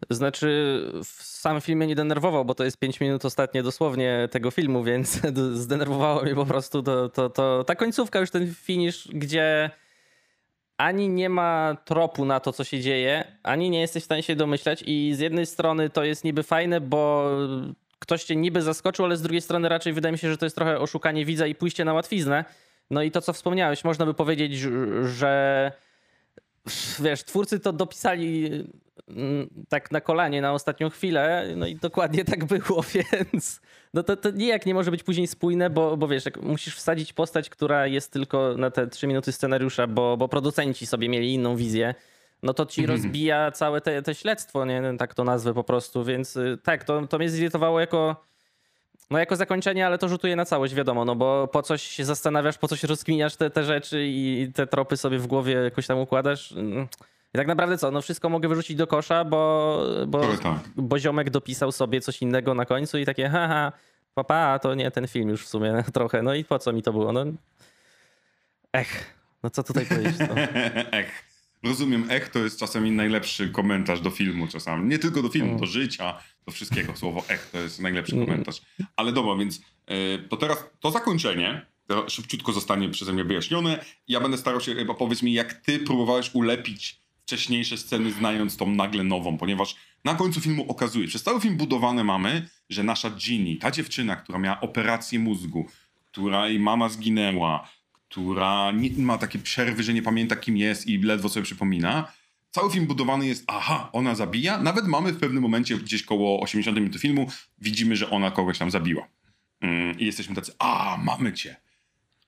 Znaczy, w sam film mnie nie denerwował, bo to jest 5 minut ostatnie dosłownie tego filmu, więc zdenerwowało mnie po prostu to, to, to ta końcówka, już ten finish, gdzie ani nie ma tropu na to, co się dzieje, ani nie jesteś w stanie się domyślać i z jednej strony to jest niby fajne, bo ktoś cię niby zaskoczył, ale z drugiej strony raczej wydaje mi się, że to jest trochę oszukanie widza i pójście na łatwiznę. No i to, co wspomniałeś, można by powiedzieć, że- wiesz, twórcy to dopisali tak na kolanie na ostatnią chwilę, no i dokładnie tak było, więc no to, to nijak nie może być później spójne, bo, bo wiesz, jak musisz wsadzić postać, która jest tylko na te trzy minuty scenariusza, bo, bo producenci sobie mieli inną wizję, no to ci Mhm. rozbija całe te, te śledztwo, nie? tak to nazwę po prostu, więc y, tak, to, to mnie zirytowało jako no jako zakończenie, ale to rzutuje na całość, wiadomo, no bo po coś się zastanawiasz, po coś rozkminiasz te, te rzeczy i te tropy sobie w głowie jakoś tam układasz. I tak naprawdę co, no wszystko mogę wyrzucić do kosza, bo, bo, tak. bo ziomek dopisał sobie coś innego na końcu i takie haha, papa, to nie ten film już w sumie trochę, no i po co mi to było, no. Ech, no co tutaj powiedzieć, no. Ech. Rozumiem, ech to jest czasami najlepszy komentarz do filmu czasami. Nie tylko do filmu, Mm. do życia, do wszystkiego. Słowo ech to jest najlepszy Mm. komentarz. Ale dobra, więc y, to teraz to zakończenie to szybciutko zostanie przeze mnie wyjaśnione. Ja będę starał się, chyba powiedz mi, jak ty próbowałeś ulepić wcześniejsze sceny, znając tą nagle nową, ponieważ na końcu filmu okazuje, przez cały film budowane mamy, że nasza Ginny, ta dziewczyna, która miała operację mózgu, która jej mama zginęła, która nie, ma takie przerwy, że nie pamięta kim jest i ledwo sobie przypomina. Cały film budowany jest, aha, ona zabija. Nawet mamy w pewnym momencie, gdzieś koło 80 minut filmu, widzimy, że ona kogoś tam zabiła. Mm, I jesteśmy tacy, a, mamy cię.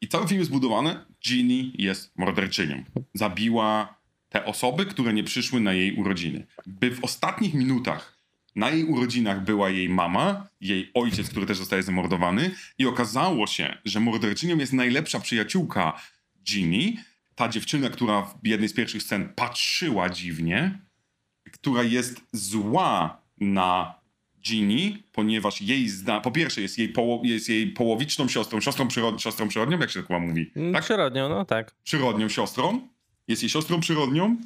I cały film jest budowany, Ginny jest morderczynią. Zabiła te osoby, które nie przyszły na jej urodziny. By w ostatnich minutach na jej urodzinach była jej mama, jej ojciec, który też zostaje zamordowany, i okazało się, że morderczynią jest najlepsza przyjaciółka Ginny, ta dziewczyna, która w jednej z pierwszych scen patrzyła dziwnie, która jest zła na Ginny, ponieważ jej zna, po pierwsze jest jej, poło, jest jej połowiczną siostrą, siostrą, przyrod, siostrą przyrodnią, jak się chyba mówi, tak? Przyrodnią, no tak. przyrodnią siostrą, jest jej siostrą przyrodnią.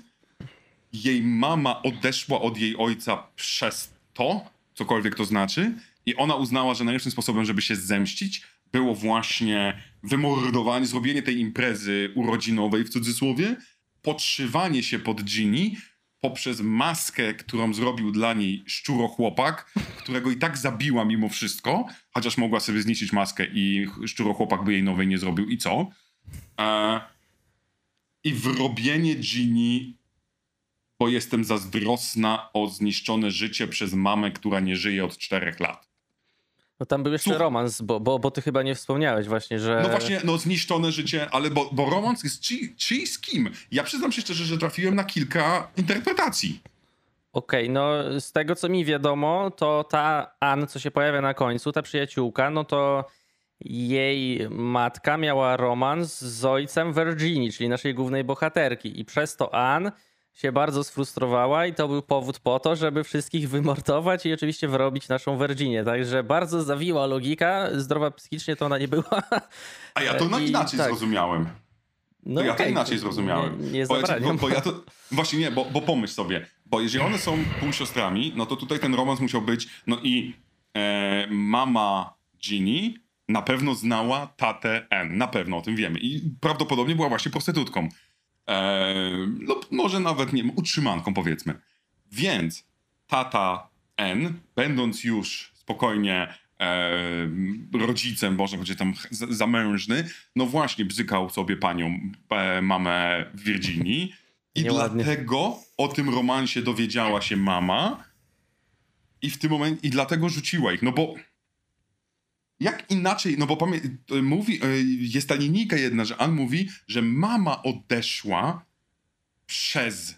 Jej mama odeszła od jej ojca przez to, cokolwiek to znaczy, i ona uznała, że najlepszym sposobem, żeby się zemścić, było właśnie wymordowanie, zrobienie tej imprezy urodzinowej w cudzysłowie, podszywanie się pod Ginny poprzez maskę, którą zrobił dla niej szczurochłopak, którego i tak zabiła mimo wszystko, chociaż mogła sobie zniszczyć maskę i szczurochłopak by jej nowej nie zrobił i co? E, I wrobienie Ginny, bo jestem zazdrosna o zniszczone życie przez mamę, która nie żyje od czterech lat. No tam był jeszcze Słuchaj. romans, bo, bo, bo ty chyba nie wspomniałeś właśnie, że... No właśnie, no zniszczone życie, ale bo, bo romans jest czy, czy z kim? Ja przyznam się szczerze, że trafiłem na kilka interpretacji. Okej, no z tego co mi wiadomo, to ta Ann, co się pojawia na końcu, ta przyjaciółka, no to jej matka miała romans z ojcem Virginii, czyli naszej głównej bohaterki. I przez to Ann się bardzo sfrustrowała i to był powód po to, żeby wszystkich wymordować i oczywiście wyrobić naszą Virginię. Także bardzo zawiła logika, zdrowa psychicznie to ona nie była. A ja to inaczej tak. zrozumiałem. No To ja to okej, inaczej zrozumiałem. Nie, nie Bo ja bo, bo ja to, właśnie nie, bo, bo pomyśl sobie, bo jeżeli one są półsiostrami, no to tutaj ten romans musiał być, no i e, mama Ginny na pewno znała tatę N, na pewno o tym wiemy i prawdopodobnie była właśnie prostytutką. E, lub może nawet, nie wiem, utrzymanką powiedzmy. Więc tata N, będąc już spokojnie e, rodzicem, może powiedzieć tam zamężny, no właśnie bzykał sobie panią, e, mamę Virginii i Nieładnie. dlatego o tym romansie dowiedziała się mama i w tym momencie, i dlatego rzuciła ich, no bo jak inaczej, no bo pamię- mówi, e, jest ta linijka jedna, że Ann mówi, że mama odeszła przez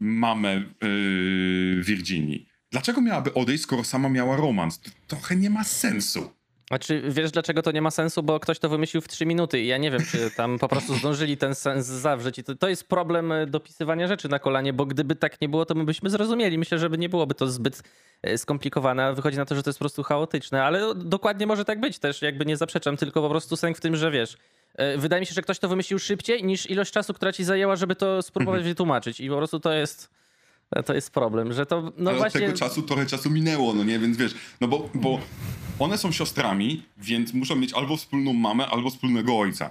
mamę yy, Virginii. Dlaczego miałaby odejść, skoro sama miała romans? To trochę nie ma sensu. Znaczy, wiesz dlaczego to nie ma sensu? Bo ktoś to wymyślił w 3 minuty i ja nie wiem, czy tam po prostu zdążyli ten sens zawrzeć. I to, to jest problem e, dopisywania rzeczy na kolanie, bo gdyby tak nie było, to my byśmy zrozumieli. Myślę, że nie byłoby to zbyt e, skomplikowane, wychodzi na to, że to jest po prostu chaotyczne, ale dokładnie może tak być też, jakby nie zaprzeczam, tylko po prostu sęk w tym, że wiesz, e, wydaje mi się, że ktoś to wymyślił szybciej niż ilość czasu, która ci zajęła, żeby to spróbować wytłumaczyć i po prostu to jest, to jest problem, że to, no Ale właśnie... od tego czasu trochę czasu minęło, no nie? Więc wiesz, no bo, bo one są siostrami, więc muszą mieć albo wspólną mamę, albo wspólnego ojca.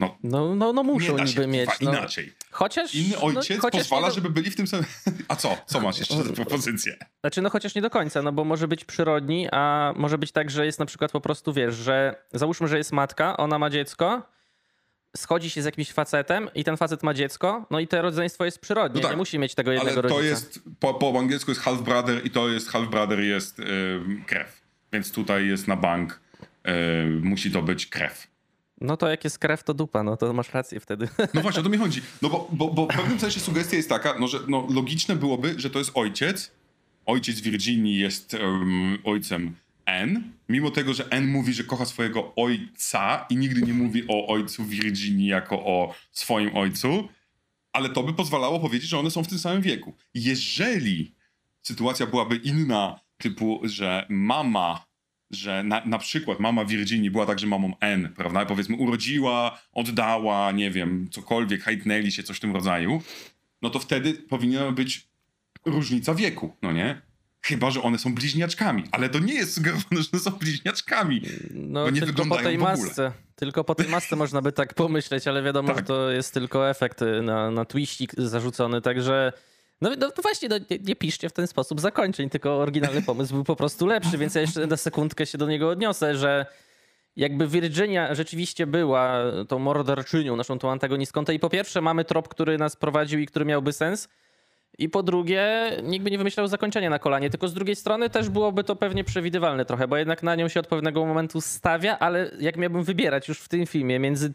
No, No, no, no nie muszą da niby się mieć. No. inaczej. Chociaż. Inny ojciec no, chociaż pozwala, nie do... żeby byli w tym samym... A co? Co masz jeszcze za propozycję? Znaczy, no chociaż nie do końca, no bo może być przyrodni, a może być tak, że jest na przykład po prostu, wiesz, że załóżmy, że jest matka, ona ma dziecko, schodzi się z jakimś facetem i ten facet ma dziecko, no i to rodzeństwo jest przyrodnie, No tak, nie musi mieć tego Ale jednego to rodzica. jest, po, po angielsku jest half brother i to jest half brother jest ym, krew. Więc tutaj jest na bank, ym, musi to być krew. No to jak jest krew, to dupa, no to masz rację wtedy. No właśnie, o to mi chodzi. No bo, bo, bo w pewnym sensie sugestia jest taka, no, że no, logiczne byłoby, że to jest ojciec. Ojciec Virginii jest em, ojcem N. Mimo tego, że N mówi, że kocha swojego ojca i nigdy nie mówi o ojcu Virginii jako o swoim ojcu, ale to by pozwalało powiedzieć, że one są w tym samym wieku. Jeżeli sytuacja byłaby inna, typu, że mama że na, na przykład mama Virginii była także mamą N, prawda? Powiedzmy, urodziła, oddała, nie wiem, cokolwiek, hajtnęli się, coś w tym rodzaju, no to wtedy powinna być różnica wieku, no nie? Chyba, że one są bliźniaczkami, ale to nie jest sugerowane, że są bliźniaczkami. No Bo nie tylko po tej masce. Tylko po tej masce można by tak pomyśleć, ale wiadomo, Tak. że to jest tylko efekt y, na, na twiścik zarzucony, także... No, no to właśnie, no, nie, nie piszcie w ten sposób zakończeń, tylko oryginalny pomysł był po prostu lepszy, więc ja jeszcze na sekundkę się do niego odniosę, że jakby Virginia rzeczywiście była tą morderczynią, naszą tą antagonistką, to i po pierwsze mamy trop, który nas prowadził i który miałby sens, i po drugie, nikt by nie wymyślał zakończenia na kolanie, tylko z drugiej strony też byłoby to pewnie przewidywalne trochę, bo jednak na nią się od pewnego momentu stawia, ale jak miałbym wybierać już w tym filmie między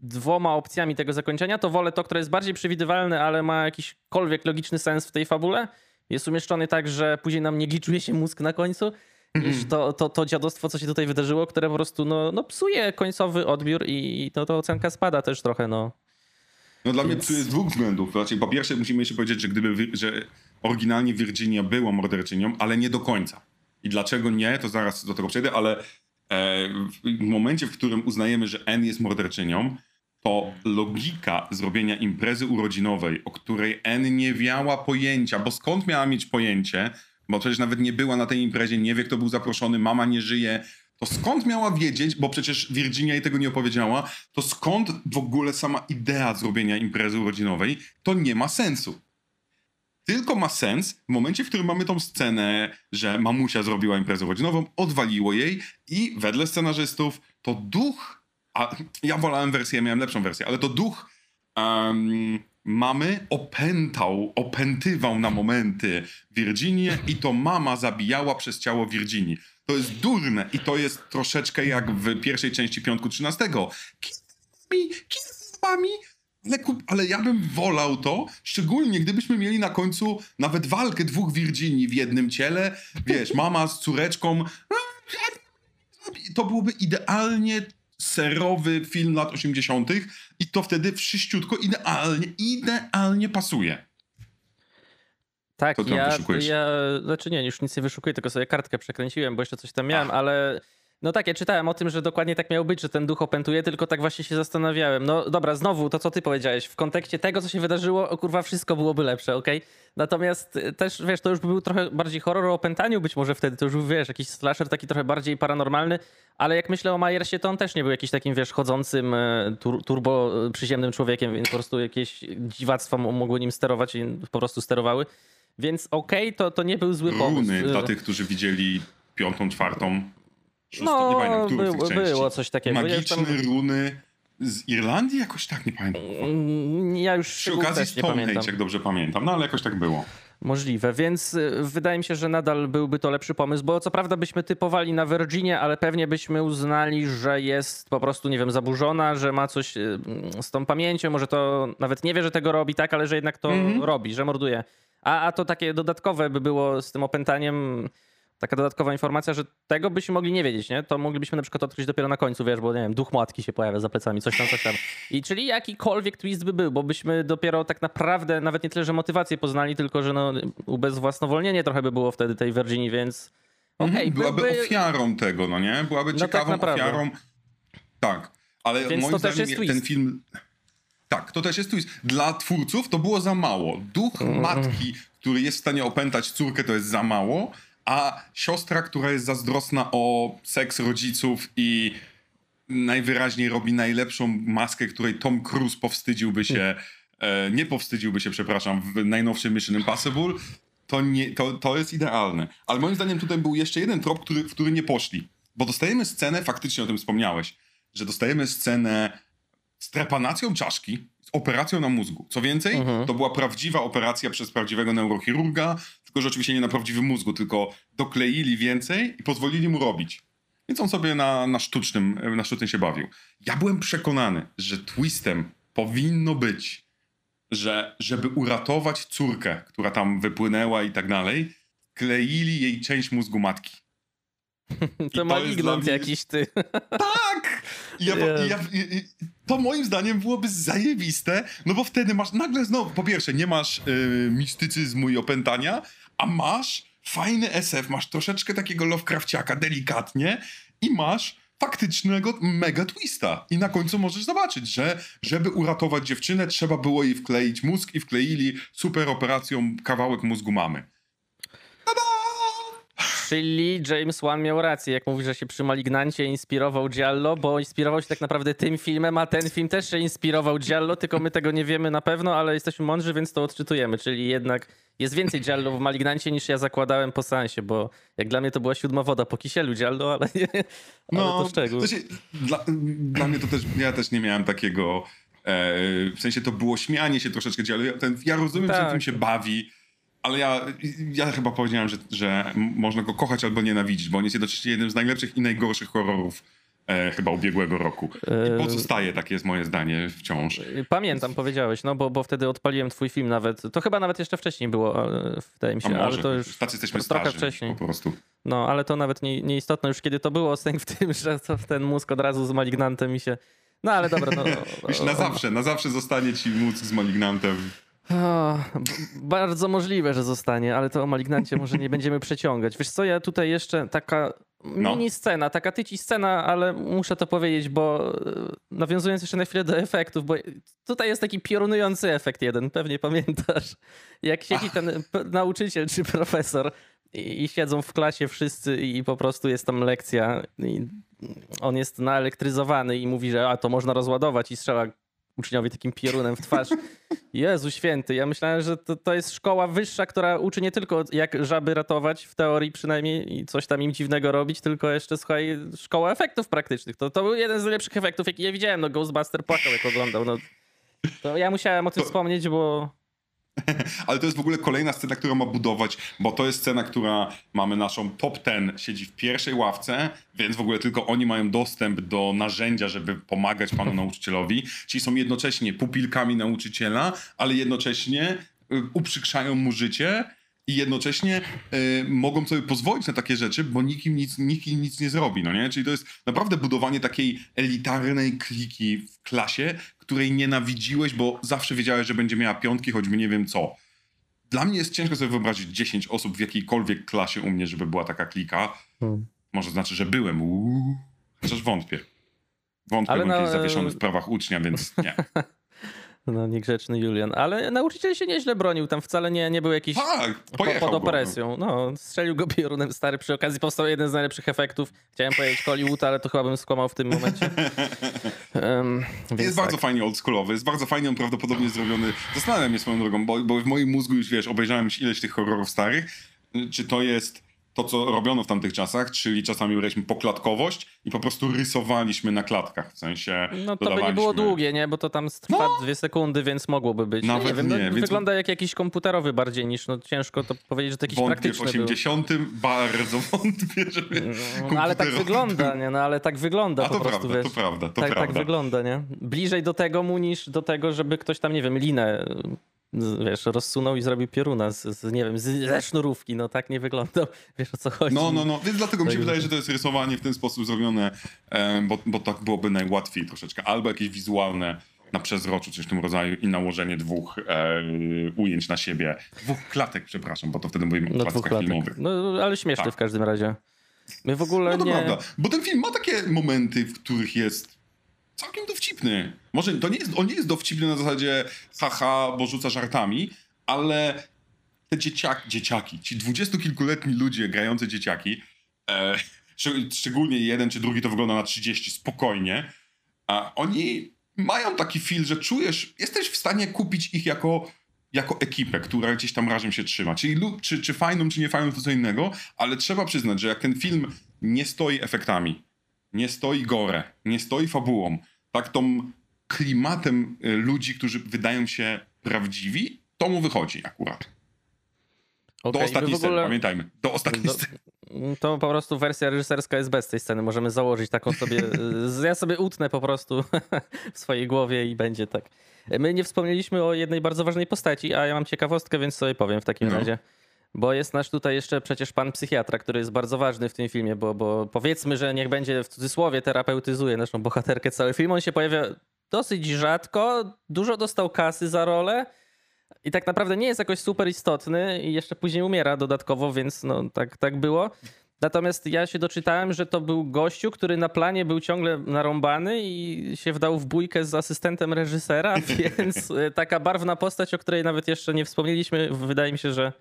dwoma opcjami tego zakończenia, to wolę to, które jest bardziej przewidywalne, ale ma jakiśkolwiek logiczny sens w tej fabule. Jest umieszczony tak, że później nam nie gliczuje się mózg na końcu, niż to, to, to dziadostwo, co się tutaj wydarzyło, które po prostu no, no psuje końcowy odbiór i no, to ocenka spada też trochę, no. No dla mnie Więc- tu jest dwóch względów. Znaczy, po pierwsze musimy jeszcze powiedzieć, że gdyby, że oryginalnie Virginia była morderczynią, ale nie do końca. I dlaczego nie, to zaraz do tego przejdę, ale e, w momencie, w którym uznajemy, że N jest morderczynią, to logika zrobienia imprezy urodzinowej, o której N nie miała pojęcia, bo skąd miała mieć pojęcie, bo przecież nawet nie była na tej imprezie, nie wie kto był zaproszony, mama nie żyje, to skąd miała wiedzieć, bo przecież Virginia jej tego nie opowiedziała, to skąd w ogóle sama idea zrobienia imprezy urodzinowej, to nie ma sensu. Tylko ma sens w momencie, w którym mamy tą scenę, że mamusia zrobiła imprezę urodzinową, odwaliło jej i wedle scenarzystów to duch, a ja wolałem wersję, miałem lepszą wersję, ale to duch em, mamy opętał, opętywał na momenty Virginię i to mama zabijała przez ciało Virginii. To jest durne i to jest troszeczkę jak w pierwszej części Piątku 13. Kierowami, kierowami, ale, ku- ale ja bym wolał to, szczególnie gdybyśmy mieli na końcu nawet walkę dwóch Virginii w jednym ciele, wiesz, mama z córeczką. To byłoby idealnie serowy film lat 80. i to wtedy wszyściutko idealnie, idealnie pasuje. Tak, tam ja, wyszukujesz? ja, znaczy nie, już nic nie wyszukuję, tylko sobie kartkę przekręciłem, bo jeszcze coś tam miałem, ale no tak, ja czytałem o tym, że dokładnie tak miało być, że ten duch opętuje, tylko tak właśnie się zastanawiałem. No dobra, znowu to, co ty powiedziałeś, w kontekście tego, co się wydarzyło, o kurwa, wszystko byłoby lepsze, okej? Natomiast y, też, wiesz, to już by był trochę bardziej horror o opętaniu być może wtedy, to już, wiesz, jakiś slasher taki trochę bardziej paranormalny, ale jak myślę o Myersie, to on też nie był jakiś takim, wiesz, chodzącym e, tur turbo e, przyziemnym człowiekiem, więc po prostu jakieś dziwactwa mo- mogły nim sterować i po prostu sterowały. Więc okej, to, to nie był zły pomysł. Runy dla tych, którzy widzieli piątą, czwartą, szóstą, nie pamiętam, no, z było, tych części. było coś takiego. Ja Magiczne tam, runy z Irlandii? Jakoś tak, nie pamiętam. Mm, ja już Przy okazji nie pamiętam. Stonehenge, jak dobrze pamiętam. No ale jakoś tak było. Możliwe, więc y, wydaje mi się, że nadal byłby to lepszy pomysł, bo co prawda byśmy typowali na Virginie, ale pewnie byśmy uznali, że jest po prostu, nie wiem, zaburzona, że ma coś y, z tą pamięcią, może to nawet nie wie, że tego robi, tak, ale że jednak to Mhm. robi, że morduje. A, a to takie dodatkowe by było z tym opętaniem, taka dodatkowa informacja, że tego byśmy mogli nie wiedzieć, nie? To moglibyśmy na przykład odkryć dopiero na końcu, wiesz, bo nie wiem, duch matki się pojawia za plecami, coś tam, coś tam. I czyli jakikolwiek twist by był, bo byśmy dopiero tak naprawdę nawet nie tyle, że motywację poznali, tylko że no ubezwłasnowolnienie trochę by było wtedy tej Virginii, więc okej, Mhm, Byłaby byłby... ofiarą tego, no nie? Byłaby tak ciekawą naprawdę. ofiarą. Tak, ale Więc moim zdaniem ten film... Tak, to też jest twist. Dla twórców to było za mało. Duch Mhm. matki, który jest w stanie opętać córkę, to jest za mało, a siostra, która jest zazdrosna o seks rodziców i najwyraźniej robi najlepszą maskę, której Tom Cruise powstydziłby się, e, nie powstydziłby się, przepraszam, w najnowszym Mission Impossible, to, nie, to, to jest idealne. Ale moim zdaniem tutaj był jeszcze jeden trop, który, w który nie poszli. Bo dostajemy scenę, faktycznie o tym wspomniałeś, że dostajemy scenę z trepanacją czaszki, z operacją na mózgu. Co więcej, Mhm. to była prawdziwa operacja przez prawdziwego neurochirurga, tylko że oczywiście nie na prawdziwym mózgu, tylko dokleili więcej i pozwolili mu robić. Więc on sobie na, na, sztucznym, na sztucznym się bawił. Ja byłem przekonany, że twistem powinno być, że żeby uratować córkę, która tam wypłynęła i tak dalej, kleili jej część mózgu matki. To to ma jest lignąć dla mnie- jakiś ty. Tak! I ja, ja, i, to moim zdaniem byłoby zajebiste, no bo wtedy masz nagle znowu, po pierwsze, nie masz y, mistycyzmu i opętania, a masz fajny SF, masz troszeczkę takiego Lovecrafciaka, delikatnie i masz faktycznego mega twista. I na końcu możesz zobaczyć, że żeby uratować dziewczynę, trzeba było jej wkleić mózg i wkleili super operacją kawałek mózgu mamy. Czyli James Wan miał rację, jak mówi, że się przy Malignancie inspirował Giallo, bo inspirował się tak naprawdę tym filmem, a ten film też się inspirował Giallo, tylko my tego nie wiemy na pewno, ale jesteśmy mądrzy, więc to odczytujemy. Czyli jednak jest więcej Giallo w Malignancie niż ja zakładałem po sensie, bo jak dla mnie to była siódma woda po kisielu Giallo, ale nie. Ale to szczegół. to się, dla, dla mnie to też, ja też nie miałem takiego, e, w sensie to było śmianie się troszeczkę ale ja, ten, ja rozumiem, że Tak. tym się bawi, ale ja, ja chyba powiedziałem, że, że można go kochać albo nienawidzić, bo on jest jednocześnie jednym z najlepszych i najgorszych horrorów e, chyba ubiegłego roku. I pozostaje, takie jest moje zdanie wciąż. Pamiętam, powiedziałeś, no bo, bo wtedy odpaliłem twój film nawet. To chyba nawet jeszcze wcześniej było, e, wydaje mi się, może, ale to już tacy jesteśmy trochę starzy wcześniej. po prostu. No, ale to nawet nie, nieistotne już kiedy to było, sęk w tym, że to ten mózg od razu z malignantem mi się... No ale dobra, no... Już na zawsze, na zawsze zostanie ci mózg z malignantem. O, bardzo możliwe, że zostanie, ale to o Malignancie może nie będziemy przeciągać. Wiesz co, ja tutaj jeszcze taka No. mini scena, taka tyci scena, ale muszę to powiedzieć, bo e, nawiązując jeszcze na chwilę do efektów, bo tutaj jest taki piorunujący efekt jeden, pewnie pamiętasz. Jak siedzi ten nauczyciel czy profesor i, i siedzą w klasie wszyscy i po prostu jest tam lekcja i on jest naelektryzowany i mówi, że a to można rozładować i strzela uczniowi takim piorunem w twarz. Jezu święty, ja myślałem, że to, to jest szkoła wyższa, która uczy nie tylko jak żaby ratować, w teorii przynajmniej, i coś tam im dziwnego robić, tylko jeszcze, słuchaj, szkoła efektów praktycznych. To, to był jeden z najlepszych efektów, jaki ja widziałem. No Ghostbuster płakał, jak oglądał. No, to ja musiałem o tym wspomnieć, bo Ale to jest w ogóle kolejna scena, którą ma budować, bo to jest scena, która mamy naszą top ten, siedzi w pierwszej ławce, więc w ogóle tylko oni mają dostęp do narzędzia, żeby pomagać panu nauczycielowi. Czyli są jednocześnie pupilkami nauczyciela, ale jednocześnie y, uprzykrzają mu życie i jednocześnie y, mogą sobie pozwolić na takie rzeczy, bo nikt im nic, nikt im nic nie zrobi, no nie? Czyli to jest naprawdę budowanie takiej elitarnej kliki w klasie, której nienawidziłeś, bo zawsze wiedziałeś, że będzie miała piątki, choćby nie wiem co. dla mnie jest ciężko sobie wyobrazić 10 osób w jakiejkolwiek klasie u mnie, żeby była taka klika. Hmm. Może znaczy, że byłem. Uuu. Chociaż wątpię. Wątpię, Ale byłem na- zawieszony w prawach ucznia, więc nie. No, niegrzeczny Julian. Ale nauczyciel się nieźle bronił, tam wcale nie, nie był jakiś Tak, po, pojechał pod opresją. No, strzelił go piorunem stary. Przy okazji powstał jeden z najlepszych efektów. Chciałem powiedzieć Hollywood, ale to chyba bym skłamał w tym momencie. Um, Jest tak. bardzo fajnie oldschoolowy, jest bardzo fajnie on prawdopodobnie zrobiony. Zastanawiam się swoją drogą, bo, bo w moim mózgu już wiesz, obejrzałem ileś tych horrorów starych. Czy to jest to, co robiono w tamtych czasach, czyli czasami braliśmy poklatkowość i po prostu rysowaliśmy na klatkach, w sensie No to by nie było długie, nie? Bo to tam trwa No. dwie sekundy, więc mogłoby być. Nawet nie, wiem, no, nie, więc- Wygląda jak jakiś komputerowy bardziej niż, no ciężko to powiedzieć, że to jakiś Wątpię w praktyczny był. 80. bardzo wątpię, żeby No, ale tak wygląda, był. nie? No ale tak wygląda A po prostu, prawda, wiesz. to prawda, to tak, prawda. tak wygląda, nie? Bliżej do tego mu niż do tego, żeby ktoś tam, nie wiem, linę wiesz, rozsunął i zrobił pioruna z, z nie wiem, z, ze sznurówki, no tak nie wyglądał. Wiesz o co chodzi? No, no, no, więc dlatego mi się wydaje, że to jest rysowanie w ten sposób zrobione, bo, bo tak byłoby najłatwiej troszeczkę. Albo jakieś wizualne na przezroczu, coś w tym rodzaju i nałożenie dwóch e, ujęć na siebie. Dwóch klatek, przepraszam, bo to wtedy mówimy o No klatkach klatek. filmowych. No ale śmieszny Tak. w każdym razie. My w ogóle No to nie... prawda, bo ten film ma takie momenty, w których jest całkiem dowcipny. Może to nie jest, on nie jest dowcipny na zasadzie haha, bo rzuca żartami, ale te dzieciaki, dzieciaki ci dwudziestokilkuletni ludzie grający dzieciaki, e, szczeg- szczególnie jeden czy drugi to wygląda na 30 spokojnie, a oni mają taki feel, że czujesz, jesteś w stanie kupić ich jako, jako ekipę, która gdzieś tam razem się trzyma. Czyli lu- czy, czy fajną, czy nie fajną, to co innego, ale trzeba przyznać, że jak ten film nie stoi efektami, nie stoi gore, nie stoi fabułą, tak tą klimatem y, ludzi, którzy wydają się prawdziwi, to mu wychodzi akurat. Do Okej, my ostatniej w sceny, ogóle... pamiętajmy. Do ostatniej Do- sceny. To po prostu wersja reżyserska jest bez tej sceny. Możemy założyć taką sobie. Ja sobie utnę po prostu w swojej głowie i będzie tak. My nie wspomnieliśmy o jednej bardzo ważnej postaci, a ja mam ciekawostkę, więc sobie powiem w takim No. razie. Bo jest nasz tutaj jeszcze przecież pan psychiatra, który jest bardzo ważny w tym filmie, bo, bo powiedzmy, że niech będzie w cudzysłowie terapeutyzuje naszą bohaterkę cały film. On się pojawia dosyć rzadko, dużo dostał kasy za rolę i tak naprawdę nie jest jakoś super istotny i jeszcze później umiera dodatkowo, więc no tak, tak było. Natomiast ja się doczytałem, że to był gościu, który na planie był ciągle narąbany i się wdał w bójkę z asystentem reżysera, więc e, taka barwna postać, o której nawet jeszcze nie wspomnieliśmy, wydaje mi się, że,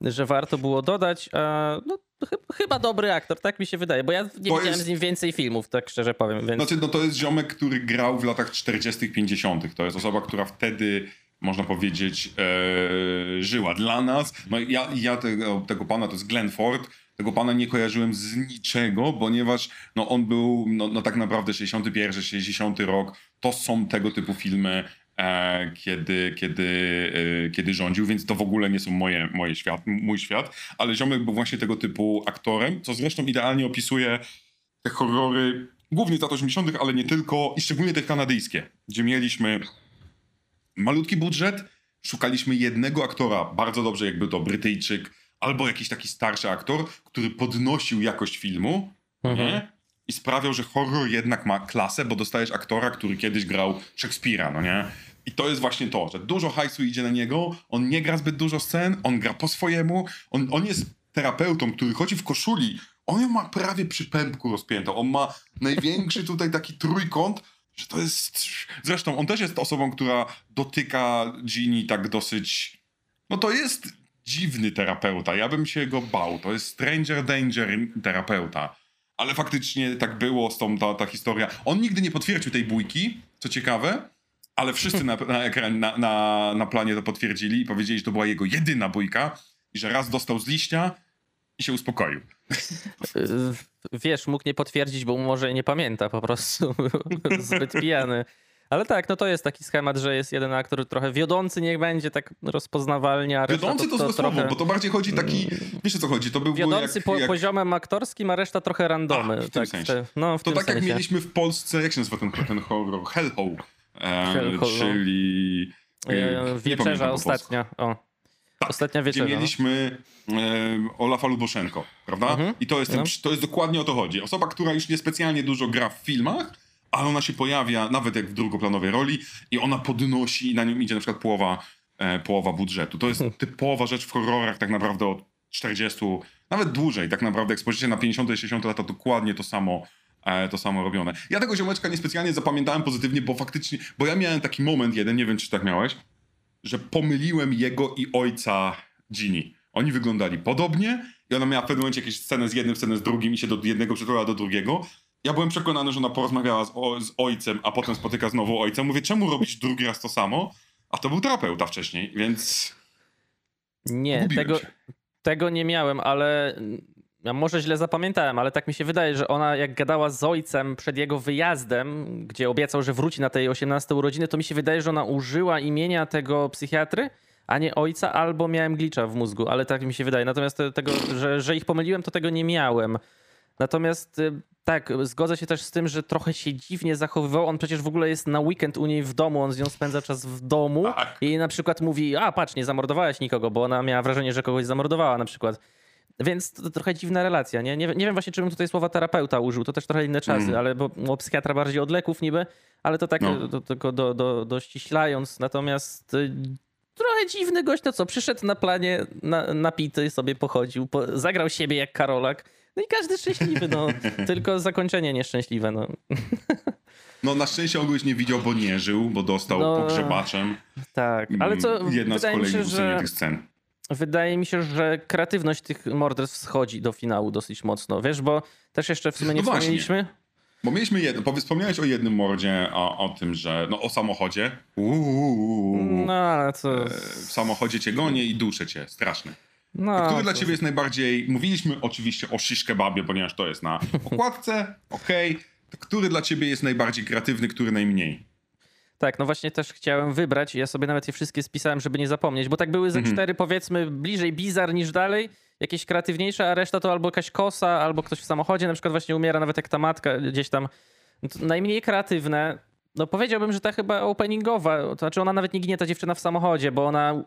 że warto było dodać. A, no, chy- chyba dobry aktor, tak mi się wydaje, bo ja nie widziałem jest- z nim więcej filmów, tak szczerze powiem, więc Znaczy, no to jest ziomek, który grał w latach 40., 50. To jest osoba, która wtedy, można powiedzieć, e, żyła dla nas. No ja, ja tego, tego pana, to jest Glenn Ford, tego pana nie kojarzyłem z niczego, ponieważ no, on był no, no tak naprawdę 61, 60 rok. To są tego typu filmy, kiedy, kiedy, e, kiedy rządził, więc to w ogóle nie są moje, moje świat, mój świat. Ale ziomek był właśnie tego typu aktorem, co zresztą idealnie opisuje te horrory, głównie z lat 80., ale nie tylko, i szczególnie te kanadyjskie, gdzie mieliśmy malutki budżet, szukaliśmy jednego aktora, bardzo dobrze jakby to Brytyjczyk, albo jakiś taki starszy aktor, który podnosił jakość filmu, Mhm. nie? I sprawiał, że horror jednak ma klasę, bo dostajesz aktora, który kiedyś grał Szekspira, no nie? I to jest właśnie to, że dużo hajsu idzie na niego, on nie gra zbyt dużo scen, on gra po swojemu, on, on jest terapeutą, który chodzi w koszuli, on ją ma prawie przy pępku rozpiętą, on ma największy tutaj taki trójkąt, że to jest... Zresztą on też jest osobą, która dotyka Ginny tak dosyć... No to jest dziwny terapeuta, ja bym się go bał, to jest stranger danger terapeuta. Ale faktycznie tak było z tą ta, ta historia. On nigdy nie potwierdził tej bójki, co ciekawe, ale wszyscy na, na, ekran, na, na, na planie to potwierdzili i powiedzieli, że to była jego jedyna bójka i że raz dostał z liścia i się uspokoił. Wiesz, mógł nie potwierdzić, bo może nie pamięta po prostu. Zbyt pijany. Ale tak, no to jest taki schemat, że jest jeden aktor trochę wiodący, niech będzie tak rozpoznawalnie, a Wiodący to, złe słowo, bo to bardziej chodzi taki, wiesz o co chodzi, to był Wiodący jak, po, jak, poziomem aktorskim, a reszta trochę randomy. A, w tym tak, sensie. te- no, w To tak jak sensie. mieliśmy w Polsce, jak się nazywa ten, ten horror? Hellhole. No. czyli... E, pamiętam Wieczerza ostatnia. O. Tak, Ostatnia Gdzie wieczerza. no. mieliśmy e, Olafa Luboszenko, prawda? Mhm. I to jest, ten, No. to jest dokładnie o to chodzi. Osoba, która już niespecjalnie dużo gra w filmach, ale ona się pojawia nawet jak w drugoplanowej roli i ona podnosi i na nią idzie na przykład połowa e, połowa budżetu. To jest typowa rzecz w horrorach tak naprawdę od 40, nawet dłużej, tak naprawdę jak spojrzycie na 50 i 60 lata, dokładnie to samo e, to samo robione. Ja tego ziomeczka niespecjalnie zapamiętałem pozytywnie, bo faktycznie, bo ja miałem taki moment jeden, nie wiem czy tak miałeś, że pomyliłem jego i ojca Ginny. Oni wyglądali podobnie i ona miała w pewnym momencie jakieś scenę z jednym, scenę z drugim i się do jednego przytuliła do drugiego. Ja byłem przekonany, że ona porozmawiała z, o, z ojcem, a potem spotyka znowu ojca. Mówię, czemu robić drugi raz to samo? A to był terapeuta wcześniej, więc Nie, tego, się. tego nie miałem, ale ja może źle zapamiętałem, ale tak mi się wydaje, że ona jak gadała z ojcem przed jego wyjazdem, gdzie obiecał, że wróci na tej 18 urodziny, to mi się wydaje, że ona użyła imienia tego psychiatry, a nie ojca, albo miałem glitcha w mózgu, ale tak mi się wydaje. Natomiast te- tego, że, że ich pomyliłem, to tego nie miałem. Natomiast y, tak, zgodzę się też z tym, że trochę się dziwnie zachowywał. On przecież w ogóle jest na weekend u niej w domu, on z nią spędza czas w domu Tak. i na przykład mówi, a patrz, nie zamordowałaś nikogo, bo ona miała wrażenie, że kogoś zamordowała na przykład. Więc to, to trochę dziwna relacja, nie? nie? Nie wiem właśnie, czy bym tutaj słowa terapeuta użył, to też trochę inne czasy, Mm. ale bo, bo psychiatra bardziej od leków niby, ale to tak No. do, tylko do, do, dościślając. Natomiast y, trochę dziwny gość, to co, przyszedł na planie na, napity, sobie pochodził, po, zagrał siebie jak Karolak, no i każdy szczęśliwy, no. tylko zakończenie nieszczęśliwe, no. no na szczęście on go już nie widział, bo nie żył, bo dostał No, pogrzebaczem. Tak, ale co, Mm, Jedna z kolejnych się, że... tych scen. Wydaje mi się, że kreatywność tych morderstw schodzi do finału dosyć mocno, wiesz, bo też jeszcze w sumie nie No właśnie. wspomnieliśmy. Bo mieliśmy jedno, powiedz, wspomniałeś o jednym mordzie, o, o tym, że no o samochodzie. Uuu, No, ale co... e, w samochodzie cię gonię i duszę cię, straszne. No, Który dla ciebie jest najbardziej, mówiliśmy oczywiście o shish kebabie, ponieważ to jest na okładce, okej. To Który dla ciebie jest najbardziej kreatywny, który najmniej? Tak, no właśnie też chciałem wybrać. Ja sobie nawet je wszystkie spisałem, żeby nie zapomnieć, bo tak były ze Mhm. cztery, powiedzmy, bliżej bizar niż dalej. Jakieś kreatywniejsze, a reszta to albo jakaś kosa, albo ktoś w samochodzie na przykład właśnie umiera, nawet jak ta matka gdzieś tam. No najmniej kreatywne. No powiedziałbym, że ta chyba openingowa, to znaczy ona nawet nie ginie, ta dziewczyna w samochodzie, bo ona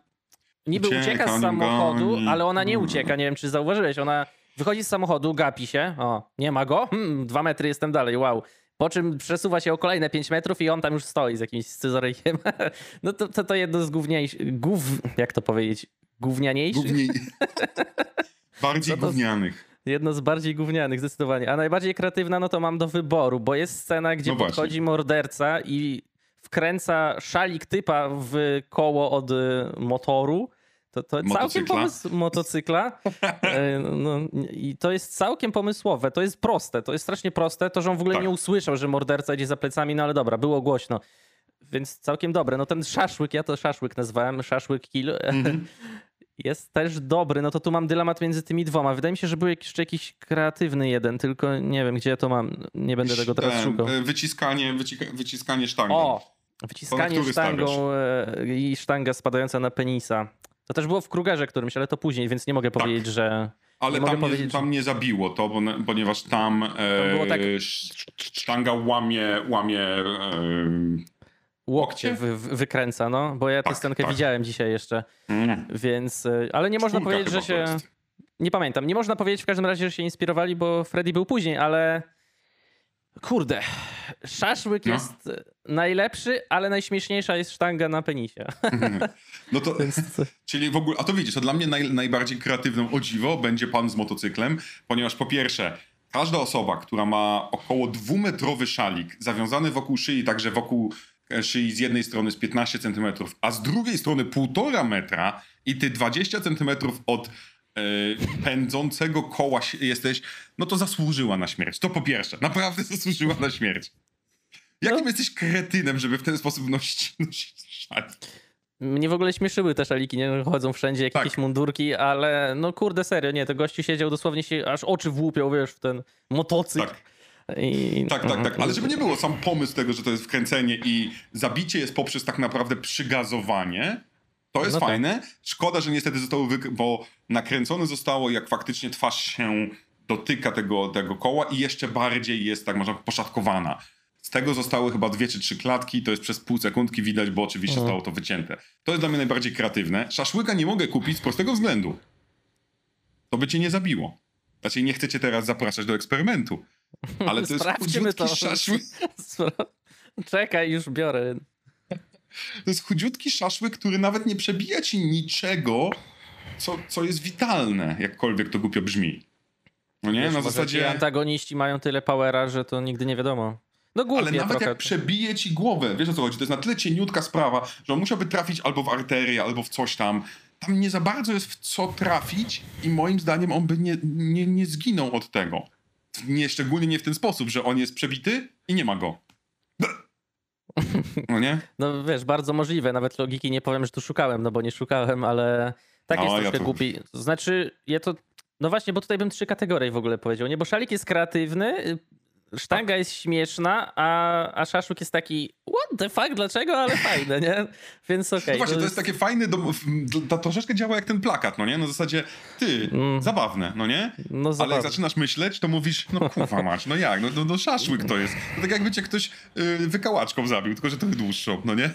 niby Ucieka, ucieka z samochodu, goni. ale ona nie Mm. ucieka. Nie wiem, czy zauważyłeś. Ona wychodzi z samochodu, gapi się. O, nie ma go? Hmm, dwa metry jestem dalej, wow. Po czym przesuwa się o kolejne 5 metrów i on tam już stoi z jakimś scyzorykiem. No to, to, to jedno z gówniejszych, gów, jak to powiedzieć, gównianiejszych? Główniej... Bardziej No gównianych. Jedno z bardziej gównianych, zdecydowanie. A najbardziej kreatywna, no to mam do wyboru, bo jest scena, gdzie No podchodzi morderca i wkręca szalik typa w koło od y, motoru. To, to całkiem Motocykla. pomysł motocykla. E, no, I to jest całkiem pomysłowe. To jest proste. To jest strasznie proste. To, że on w ogóle Tak. nie usłyszał, że morderca idzie za plecami, no ale dobra, było głośno. Więc całkiem dobre. No ten szaszłyk, ja to szaszłyk nazwałem, szaszłyk kill. Mhm. Jest też dobry, no to tu mam dylemat między tymi dwoma. Wydaje mi się, że był jeszcze jakiś kreatywny jeden, tylko nie wiem, gdzie ja to mam. Nie będę tego teraz Ten, szukał. e, Wyciskanie, wyciskanie sztangą. O! Wyciskanie sztangą e, i sztanga spadająca na penisa. To też było w Krugerze którymś, ale to później, więc nie mogę Tak. powiedzieć, że... Ale Nie tam, nie, powiedzieć, tam nie zabiło to, bo, ponieważ tam e, tak- sz- sztanga łamie, łamie e, Łokcie wy, wy- wykręca, no, bo ja tę Tak, scenkę tak. widziałem dzisiaj jeszcze, mm, więc... e, Ale nie można powiedzieć, że się... Nie pamiętam. Nie można powiedzieć w każdym razie, że się inspirowali, bo Freddy był później, ale. Kurde. Szaszłyk No. jest najlepszy, ale najśmieszniejsza jest sztanga na penisie. No to, czyli w ogóle, a to widzisz, to dla mnie naj, najbardziej kreatywną o dziwo będzie pan z motocyklem, ponieważ po pierwsze, każda osoba, która ma około dwumetrowy szalik zawiązany wokół szyi, także wokół e, szyi z jednej strony z 15 cm, a z drugiej strony półtora metra i ty 20 cm od e, pędzącego koła jesteś, no to zasłużyła na śmierć. To po pierwsze, naprawdę zasłużyła na śmierć. Jakim No. jesteś kretynem, żeby w ten sposób nosić, nosić szalik? Mnie w ogóle śmieszyły te szaliki, nie? Chodzą wszędzie jak Tak. jakieś mundurki, ale no kurde, serio, nie, to gościu siedział dosłownie się, aż oczy włupiał, wiesz, w ten motocykl. Tak. I... Tak, tak, tak. Ale żeby nie było, sam pomysł tego, że to jest wkręcenie i zabicie jest poprzez tak naprawdę przygazowanie, to jest No tak. fajne. Szkoda, że niestety zostało, wyk- bo nakręcone zostało, jak faktycznie twarz się dotyka tego, tego koła i jeszcze bardziej jest, tak można poszatkowana. Z tego zostały chyba dwie czy trzy klatki, to jest przez pół sekundki widać, bo oczywiście Mhm. zostało to wycięte. To jest dla mnie najbardziej kreatywne. Szaszłyka nie mogę kupić z prostego względu. To by cię nie zabiło. Znaczy nie chcecie teraz zapraszać do eksperymentu. Ale to jest Sprawdźmy to. chudziutki szaszłyk. Czekaj, już biorę. To jest chudziutki szaszłyk, który nawet nie przebija ci niczego, co, co jest witalne, jakkolwiek to głupio brzmi. No nie, Wiesz, na zasadzie... antagoniści mają tyle powera, że to nigdy nie wiadomo. No głupie Ale nawet trochę. jak przebije ci głowę, wiesz o co chodzi, to jest na tyle cieniutka sprawa, że on musiałby trafić albo w arterię, albo w coś tam. Tam nie za bardzo jest w co trafić i moim zdaniem on by nie, nie, nie zginął od tego. Nie, szczególnie nie w ten sposób, że on jest przebity i nie ma go. No nie? No wiesz, bardzo możliwe. Nawet logiki nie powiem, że tu szukałem, no bo nie szukałem, ale tak No, jest ja troszkę to- głupi. Znaczy, ja to... No właśnie, bo tutaj bym trzy kategorie w ogóle powiedział, nie? Bo szalik jest kreatywny, sztanga jest śmieszna, a, a szaszłyk jest taki what the fuck, dlaczego? Ale fajne, nie? Więc okej. No właśnie, to jest takie fajne, do, to troszeczkę działa jak ten plakat, no nie? Na zasadzie, ty, Mm. zabawne, no nie? No Ale jak zabawne. zaczynasz myśleć, to mówisz, no kurwa mać, no jak, no, no, no szaszłyk to jest. To tak jakby cię ktoś y, wykałaczką zabił, tylko że trochę dłuższą, no nie?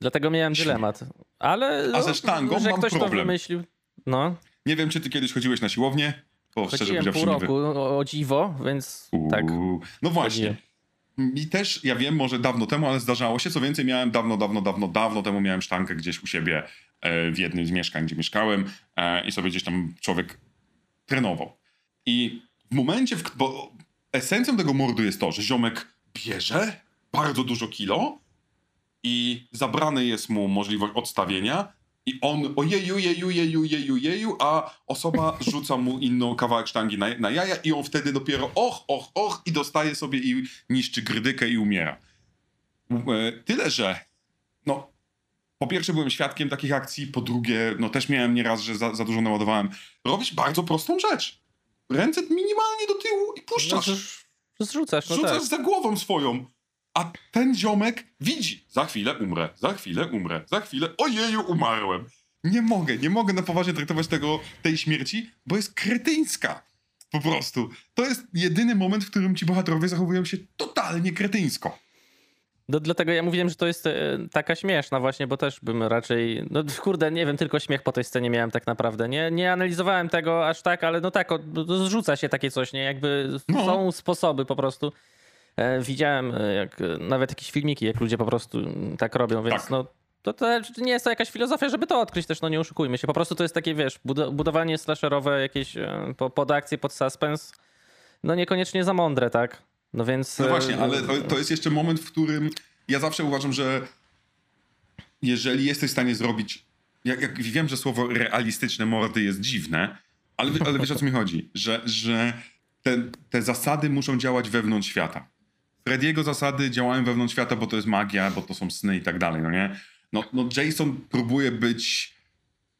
Dlatego miałem dylemat. Ale A ze sztangą że mam ktoś to problem. wymyślił. No, Nie wiem, czy ty kiedyś chodziłeś na siłownię? Bo szczerze chodziłem pół roku o, o dziwo, więc tak. Uuu. No właśnie. I też, ja wiem, może dawno temu, ale zdarzało się. Co więcej, miałem dawno, dawno, dawno, dawno temu miałem sztankę gdzieś u siebie e, w jednym z mieszkań, gdzie mieszkałem e, i sobie gdzieś tam człowiek trenował. I w momencie, w, bo esencją tego mordu jest to, że ziomek bierze bardzo dużo kilo i zabrane jest mu możliwość odstawienia i on ojeju, jeju, jeju, jeju, jeju, a osoba rzuca mu inną kawałek sztangi na, na jaja i on wtedy dopiero och, och, och i dostaje sobie i niszczy grdykę i umiera. E, Tyle, że no, po pierwsze byłem świadkiem takich akcji, po drugie, no też miałem nieraz, że za, za dużo naładowałem. Robisz bardzo prostą rzecz. Ręce minimalnie do tyłu i No puszczasz. to zrzucasz, no Rzucasz tak. za głową swoją. A ten ziomek widzi. Za chwilę umrę, za chwilę umrę, za chwilę ojeju, umarłem. Nie mogę, nie mogę na poważnie traktować tego, tej śmierci, bo jest kretyńska. Po prostu. To jest jedyny moment, w którym ci bohaterowie zachowują się totalnie kretyńsko. No, dlatego ja mówiłem, że to jest e, taka śmieszna właśnie, bo też bym raczej, no kurde, nie wiem, tylko śmiech po tej scenie miałem tak naprawdę. Nie, nie analizowałem tego aż tak, ale no tak, o, no, zrzuca się takie coś, nie? Jakby No. są sposoby po prostu. E, widziałem e, jak, e, nawet jakieś filmiki, jak ludzie po prostu tak robią, więc Tak. no to też nie jest to jakaś filozofia, żeby to odkryć też, no nie oszukujmy się. Po prostu to jest takie, wiesz, budo- budowanie slasherowe jakieś po- pod akcję, pod suspense, no niekoniecznie za mądre, tak? No więc... No właśnie, ale to, to jest jeszcze moment, w którym ja zawsze uważam, że jeżeli jesteś w stanie zrobić. Jak, jak wiem, że słowo realistyczne mordy jest dziwne, ale, ale wiesz o co mi chodzi, że, że te, te zasady muszą działać wewnątrz świata. Frediego zasady działają wewnątrz świata, bo to jest magia, bo to są sny i tak dalej, no nie? No, no Jason próbuje być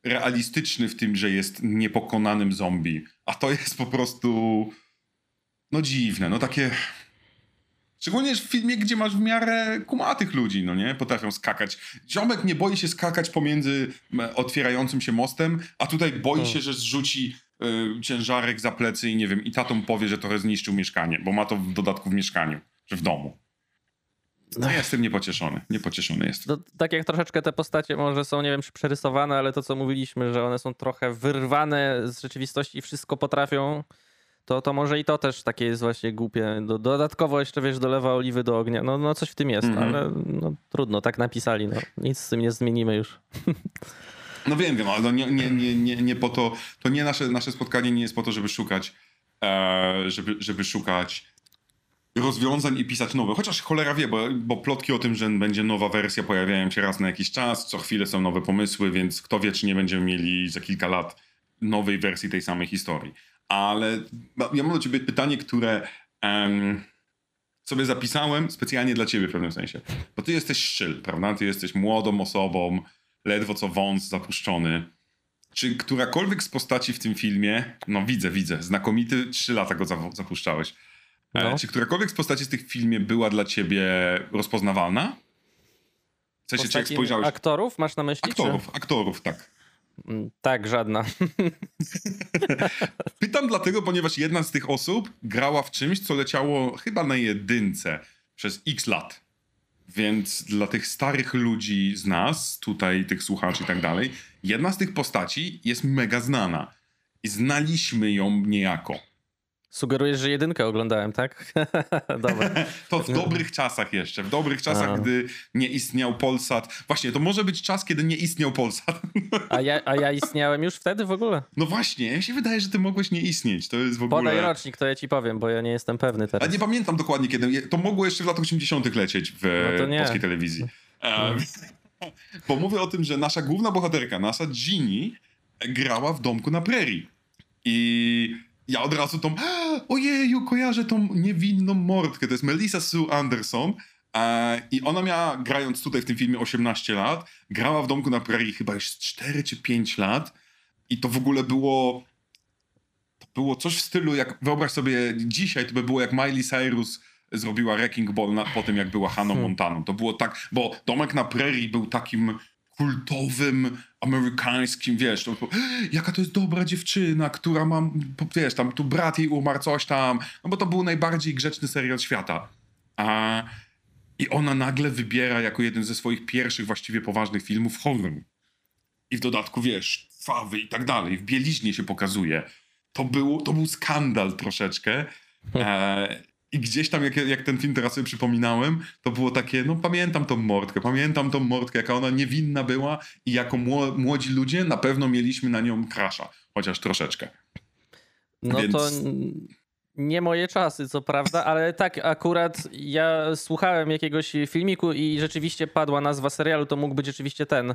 realistyczny w tym, że jest niepokonanym zombie, a to jest po prostu no dziwne, no takie Szczególnie w filmie, gdzie masz w miarę kumatych ludzi, no nie? Potrafią skakać. Ziomek nie boi się skakać pomiędzy otwierającym się mostem, a tutaj boi Hmm. się, że zrzuci y, ciężarek za plecy i nie wiem, i tatą powie, że trochę zniszczył mieszkanie, bo ma to w dodatku w mieszkaniu, czy w domu. No ja jestem niepocieszony, niepocieszony jestem. Tak jak troszeczkę te postacie może są, nie wiem, czy przerysowane, ale to co mówiliśmy, że one są trochę wyrwane z rzeczywistości i wszystko potrafią, to, to może i to też takie jest właśnie głupie. Do, dodatkowo jeszcze, wiesz, dolewa oliwy do ognia. No, no coś w tym jest, Mhm. ale no, trudno, tak napisali. No. Nic z tym nie zmienimy już. No wiem, wiem, ale nie, nie, nie, nie, nie po to, to nie nasze, nasze spotkanie nie jest po to, żeby szukać, e, żeby, żeby szukać rozwiązań i pisać nowe. Chociaż cholera wie, bo, bo plotki o tym, że będzie nowa wersja pojawiają się raz na jakiś czas, co chwilę są nowe pomysły, więc kto wie, czy nie będziemy mieli za kilka lat nowej wersji tej samej historii. Ale ja mam do ciebie pytanie, które sobie zapisałem specjalnie dla ciebie w pewnym sensie. Bo ty jesteś szczyl, prawda? Ty jesteś młodą osobą, ledwo co wąs zapuszczony. Czy którakolwiek z postaci w tym filmie, no widzę, widzę, znakomity, trzy lata go zapuszczałeś. E, No. Czy którakolwiek z postaci z tych filmie była dla ciebie rozpoznawalna? W sensie, czy jak spojrzałeś... Aktorów masz na myśli? Aktorów, aktorów, tak. Czy... Mm, Tak, żadna. Pytam dlatego, ponieważ jedna z tych osób grała w czymś, co leciało chyba na jedynce przez x lat. Więc dla tych starych ludzi z nas, tutaj tych słuchaczy i tak dalej, jedna z tych postaci jest mega znana. I znaliśmy ją niejako. Sugerujesz, że jedynkę oglądałem, tak? Dobra. To w dobrych czasach jeszcze, w dobrych czasach, A. gdy nie istniał Polsat. Właśnie, to może być czas, kiedy nie istniał Polsat. A ja, a ja istniałem już wtedy w ogóle? No właśnie, mi się wydaje, że ty mogłeś nie istnieć. To jest w ogóle... Podaj rocznik, to ja ci powiem, bo ja nie jestem pewny A teraz. nie pamiętam dokładnie kiedy. To mogło jeszcze w latach 80. lecieć w No to nie. polskiej telewizji. E, bo mówię o tym, że nasza główna bohaterka, nasza Ginny, grała w domku na prerii. I ja od razu tą. Ojeju, kojarzę tą niewinną mordkę. To jest Melissa Sue Anderson. E, I ona miała, grając tutaj w tym filmie 18 lat, grała w domku na prerii chyba już 4 czy 5 lat. I to w ogóle było to było coś w stylu, jak wyobraź sobie dzisiaj, to by było jak Miley Cyrus zrobiła Wrecking Ball na, po tym, jak była Hannah Hmm. Montaną. To było tak, bo Domek na Prairie był takim kultowym, amerykańskim, wiesz, to, to, jaka to jest dobra dziewczyna, która ma, wiesz, tam tu brat jej umarł, coś tam, no bo to był najbardziej grzeczny serial świata. A, I ona nagle wybiera jako jeden ze swoich pierwszych właściwie poważnych filmów horror. I w dodatku, wiesz, fawy i tak dalej, w bieliźnie się pokazuje. To, było, to był skandal troszeczkę. E, I gdzieś tam, jak, jak ten film teraz sobie przypominałem, to było takie, no pamiętam tą mordkę, pamiętam tą mordkę, jaka ona niewinna była i jako mło, młodzi ludzie na pewno mieliśmy na nią krasza, chociaż troszeczkę. No Więc- to nie moje czasy, co prawda, ale tak akurat ja słuchałem jakiegoś filmiku i rzeczywiście padła nazwa serialu, to mógł być rzeczywiście ten,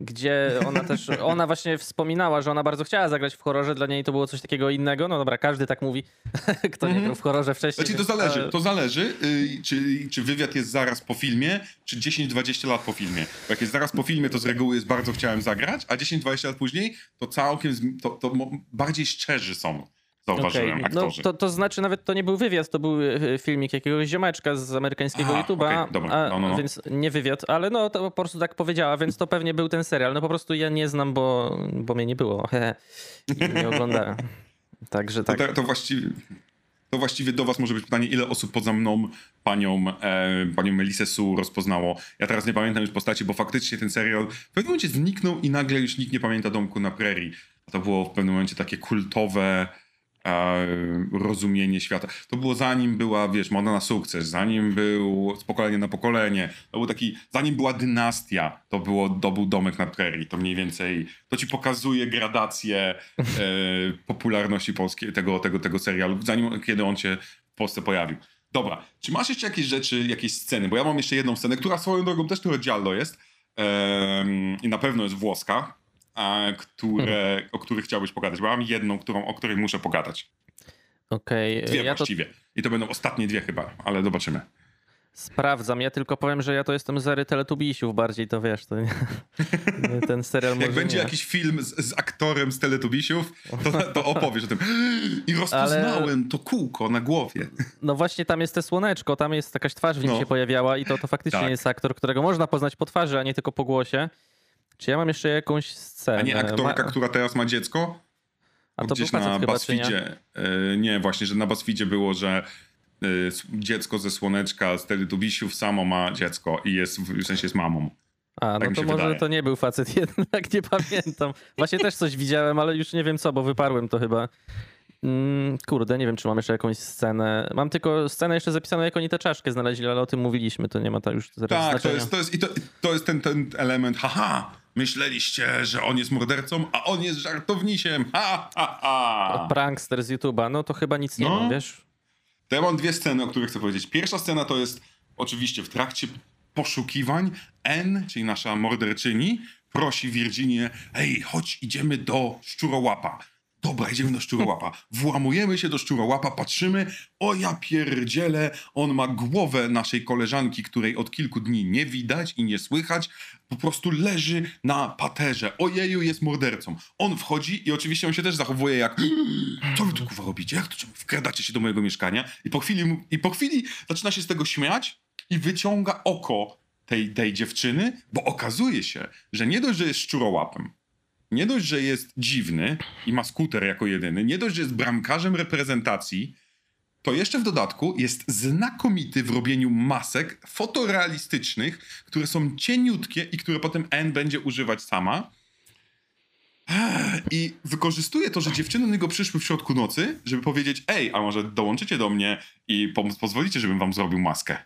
gdzie ona też, ona właśnie wspominała, że ona bardzo chciała zagrać w horrorze, dla niej to było coś takiego innego, no dobra, każdy tak mówi, kto nie grał w horrorze wcześniej. Znaczy to zależy, ale- to zależy, y, czy, czy wywiad jest zaraz po filmie, czy 10-20 lat po filmie. Bo jak jest zaraz po filmie, to z reguły jest bardzo chciałem zagrać, a 10-20 lat później, to całkiem, to, to bardziej szczerzy są, zauważyłem, No aktorzy. to, to znaczy nawet to nie był wywiad, to był e, filmik jakiegoś ziomeczka z amerykańskiego Aha, YouTube'a, okej, dobra, no, no, no. więc nie wywiad, ale no to po prostu tak powiedziała, więc to pewnie był ten serial. No po prostu ja nie znam, bo, bo mnie nie było. Nie oglądałem. Także To, tak. te- to, właściwie, to właściwie do was może być pytanie, ile osób poza mną panią, e, panią Melisę Su rozpoznało. Ja teraz nie pamiętam już postaci, bo faktycznie ten serial w pewnym momencie zniknął i nagle już nikt nie pamięta Domku na Prairie. To było w pewnym momencie takie kultowe e, rozumienie świata. To było zanim była, wiesz, moda na sukces, zanim był z pokolenia na pokolenie. To był taki, zanim była dynastia, to, było, to był Domek na Prairie. To mniej więcej, to ci pokazuje gradację e, popularności polskiej, tego, tego, tego serialu, zanim, kiedy on się w Polsce pojawił. Dobra, czy masz jeszcze jakieś rzeczy, jakieś sceny? Bo ja mam jeszcze jedną scenę, która swoją drogą też trochę giallo jest i na pewno jest włoska, a, które, o których chciałbyś pogadać. Bo mam jedną, którą, o której muszę pogadać. Okej, Dwie ja to właściwie. I to będą ostatnie dwie chyba, ale zobaczymy. sprawdzam. Ja tylko powiem, że ja to jestem z ery Teletubisiów bardziej, to wiesz, to nie, ten serial może Jak będzie nie. jakiś film z, z aktorem z Teletubisiów, to, to opowiesz o tym. I rozpoznałem to kółko na głowie. No właśnie tam jest te słoneczko, tam jest jakaś twarz w nim No. się pojawiała i to, to faktycznie Tak. jest aktor, którego można poznać po twarzy, a nie tylko po głosie. Czy ja mam jeszcze jakąś scenę? A nie aktorka, Ma- która teraz ma dziecko? A to gdzieś na czy nie? E, nie, właśnie, że na BuzzFeedzie było, że e, dziecko ze Słoneczka z Teletubisiów samo ma dziecko i jest, w sensie jest mamą. A, no tak mi to może wydaje. to nie był facet jednak, nie pamiętam. Właśnie też coś widziałem, ale już nie wiem co, bo wyparłem to chyba. Mm, kurde, nie wiem, czy mam jeszcze jakąś scenę. Mam tylko scenę jeszcze zapisaną, jak oni tę czaszkę znaleźli, ale o tym mówiliśmy, to nie ma to już teraz Tak, to jest, to jest, i to, to jest ten, ten element, haha, myśleliście, że on jest mordercą, a on jest żartownisiem, ha, ha, ha. Prankster z YouTube'a, no to chyba nic nie No. mam, wiesz? To ja mam dwie sceny, o których chcę powiedzieć. Pierwsza scena to jest oczywiście w trakcie poszukiwań N, czyli nasza morderczyni, prosi Virginię, hej, chodź, idziemy do Szczurołapa. Dobra, idziemy do Szczurołapa. Włamujemy się do Szczurołapa, patrzymy, o ja pierdzielę, on ma głowę naszej koleżanki, której od kilku dni nie widać i nie słychać, po prostu leży na paterze. Ojeju, jest mordercą. On wchodzi i oczywiście on się też zachowuje jak co wy tu kurwa robicie? Jak to czemu wkradacie się do mojego mieszkania? I po chwili, i po chwili zaczyna się z tego śmiać i wyciąga oko tej, tej dziewczyny, bo okazuje się, że nie dość, że jest szczurołapem, nie dość, że jest dziwny i ma skuter jako jedyny, nie dość, że jest bramkarzem reprezentacji, to jeszcze w dodatku jest znakomity w robieniu masek fotorealistycznych, które są cieniutkie i które potem N będzie używać sama. I wykorzystuje to, że dziewczyny do niego przyszły w środku nocy, żeby powiedzieć, ej, a może dołączycie do mnie i po pozwolicie, żebym wam zrobił maskę.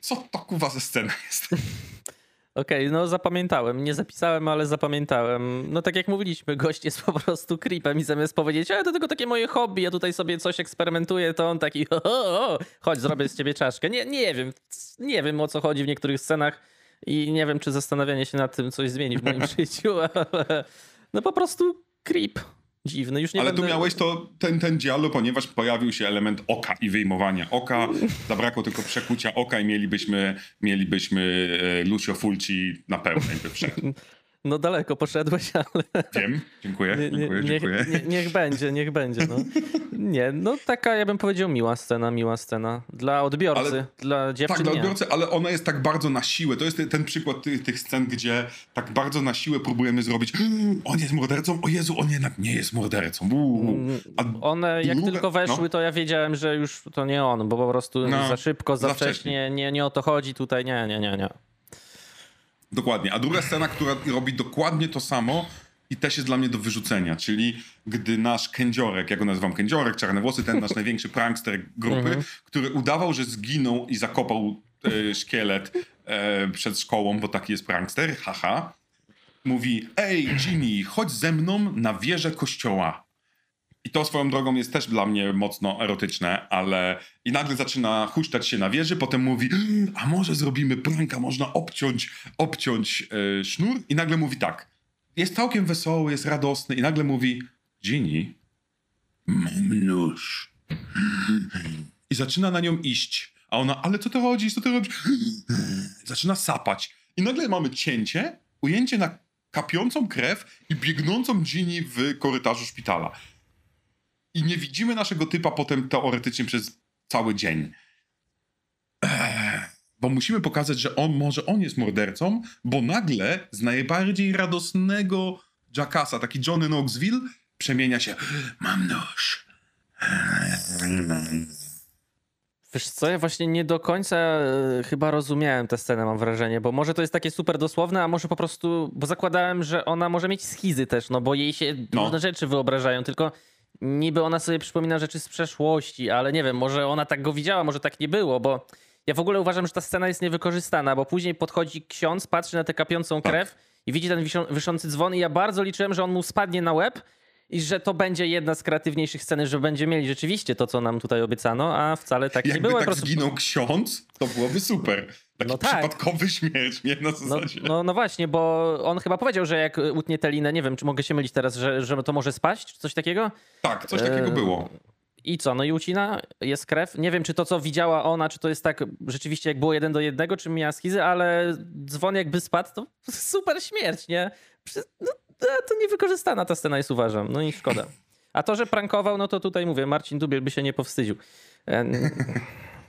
Co to kuwa ze scena jest? Okej, no zapamiętałem. Nie zapisałem, ale zapamiętałem. No tak jak mówiliśmy, gość jest po prostu creepem i zamiast powiedzieć, ale to tylko takie moje hobby, ja tutaj sobie coś eksperymentuję, to on taki, o, o, o, chodź, zrobię z ciebie czaszkę. Nie, nie wiem, nie wiem o co chodzi w niektórych scenach i nie wiem, czy zastanawianie się nad tym coś zmieni w moim życiu, ale no po prostu creep. Dziwny, już nie Ale będę... tu miałeś to, ten, ten dialog, ponieważ pojawił się element oka i wyjmowania oka. Zabrakło tylko przekucia oka i mielibyśmy, mielibyśmy e, Lucio Fulci na pełnej by. No daleko poszedłeś, ale... Wiem, dziękuję, dziękuję, niech, dziękuję. nie, niech będzie, niech będzie. No. Nie, no taka ja bym powiedział miła scena, miła scena. Dla odbiorcy, Ale- dla dziewczyn Tak, dla odbiorcy, ale ona jest tak bardzo na siłę. To jest ten, ten przykład tych, tych scen, gdzie tak bardzo na siłę próbujemy zrobić on jest mordercą, o Jezu, on jednak nie jest mordercą. Uuu. A One jak druga- tylko weszły, no. to ja wiedziałem, że już to nie on, bo po prostu No, za szybko, za, za wcześnie, wcześnie. nie, nie o to chodzi tutaj, nie, nie, nie, nie. Dokładnie. A druga scena, która robi dokładnie to samo i też jest dla mnie do wyrzucenia, czyli gdy nasz kędziorek, ja go nazywam kędziorek, czarne włosy, ten nasz największy prankster grupy, który udawał, że zginął i zakopał e, szkielet e, przed szkołą, bo taki jest prankster, haha, mówi, ej Ginny, chodź ze mną na wieżę kościoła. I to swoją drogą jest też dla mnie mocno erotyczne, ale i nagle zaczyna huśtać się na wieży, potem mówi, a może zrobimy pranka, można obciąć, obciąć e, sznur i nagle mówi tak, jest całkiem wesoły, jest radosny i nagle mówi, Ginny, mam nóż. I zaczyna na nią iść, a ona, ale co ty robisz, co ty robisz? Zaczyna sapać. I nagle mamy cięcie, ujęcie na kapiącą krew i biegnącą Ginny w korytarzu szpitala i nie widzimy naszego typa potem teoretycznie przez cały dzień. Eee, bo musimy pokazać, że on może on jest mordercą, bo nagle z najbardziej radosnego Jackasa, taki Johnny Knoxville, przemienia się mam nóż. Wiesz co, ja właśnie nie do końca e, chyba rozumiałem tę scenę, mam wrażenie, bo może to jest takie super dosłowne, a może po prostu, bo zakładałem, że ona może mieć schizy też, no bo jej się No. różne rzeczy wyobrażają, tylko niby ona sobie przypomina rzeczy z przeszłości, ale nie wiem, może ona tak go widziała, może tak nie było, bo ja w ogóle uważam, że ta scena jest niewykorzystana, bo później podchodzi ksiądz, patrzy na tę kapiącą Tak. krew i widzi ten wiszący dzwon i ja bardzo liczyłem, że on mu spadnie na łeb i że to będzie jedna z kreatywniejszych scen, że będzie mieli rzeczywiście to, co nam tutaj obiecano, a wcale tak nie Jakby było. tak po prostu... zginął ksiądz, to byłoby super. Taki No tak. przypadkowy śmierć, nie? Na No, zasadzie. no, no właśnie, bo on chyba powiedział, że jak utnie tę linę, nie wiem, czy mogę się mylić teraz, że, że to może spaść, czy coś takiego? Tak, coś takiego Eee, było. I co, no i ucina, jest krew. Nie wiem, czy to, co widziała ona, czy to jest tak rzeczywiście, jak było jeden do jednego, czy miała schizy, ale dzwon jakby spadł, to super śmierć, nie? No, to niewykorzystana ta scena jest, uważam. No i szkoda. A to, że prankował, no to tutaj mówię, Marcin Dubiel by się nie powstydził.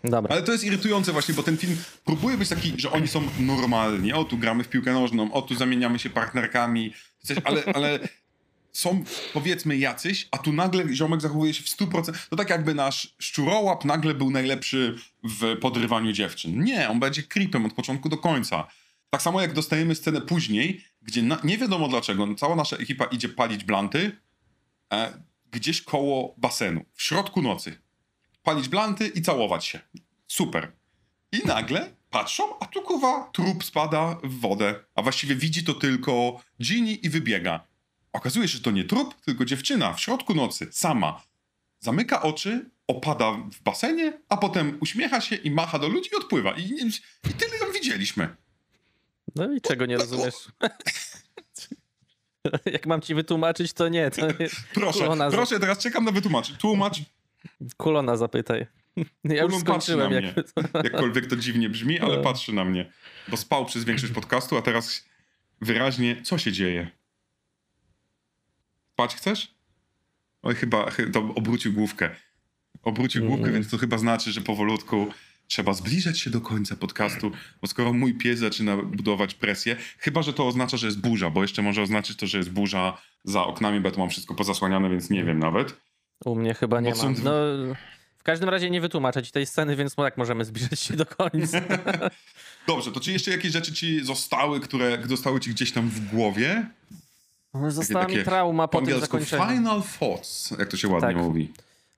Dobra. Ale to jest irytujące właśnie, bo ten film próbuje być taki, że oni są normalni. O, tu gramy w piłkę nożną, o, tu zamieniamy się partnerkami, coś, ale, ale są powiedzmy jacyś, a tu nagle ziomek zachowuje się w 100%. To tak jakby nasz szczurołap nagle był najlepszy w podrywaniu dziewczyn. Nie, on będzie creepem od początku do końca. Tak samo jak dostajemy scenę później, gdzie na, nie wiadomo dlaczego, no, cała nasza ekipa idzie palić blanty e, gdzieś koło basenu, w środku nocy palić blanty i całować się. Super. I nagle patrzą, a tu kurwa trup spada w wodę, a właściwie widzi to tylko Ginny i wybiega. Okazuje się, że to nie trup, tylko dziewczyna w środku nocy, sama. Zamyka oczy, opada w basenie, a potem uśmiecha się i macha do ludzi i odpływa. I, i, i tyle ją widzieliśmy. No i czego nie rozumiesz? Jak mam ci wytłumaczyć, to nie. To nie. Proszę, proszę, teraz czekam na wytłumacz. Tłumacz, Kulona zapytaj. Ja już Kulon patrzy skończyłem. na Jak... mnie. jakkolwiek to dziwnie brzmi, ale No. patrzy na mnie. Bo spał przez większość podcastu, a teraz wyraźnie, co się dzieje? Spać chcesz? Oj, chyba, chy- to obrócił główkę. Obrócił Mm. główkę, więc to chyba znaczy, że powolutku trzeba zbliżać się do końca podcastu, bo skoro mój pies zaczyna budować presję, chyba, że to oznacza, że jest burza, bo jeszcze może oznaczyć to, że jest burza za oknami, bo ja tu mam wszystko pozasłaniane, więc nie wiem nawet. U mnie chyba nie ma. No, w każdym razie nie wytłumaczę ci tej sceny, więc tak możemy zbliżać się do końca. Dobrze, to czy jeszcze jakieś rzeczy ci zostały, które zostały ci gdzieś tam w głowie? Została takie mi trauma po tym zakończeniu. final thoughts, jak to się ładnie Tak. mówi.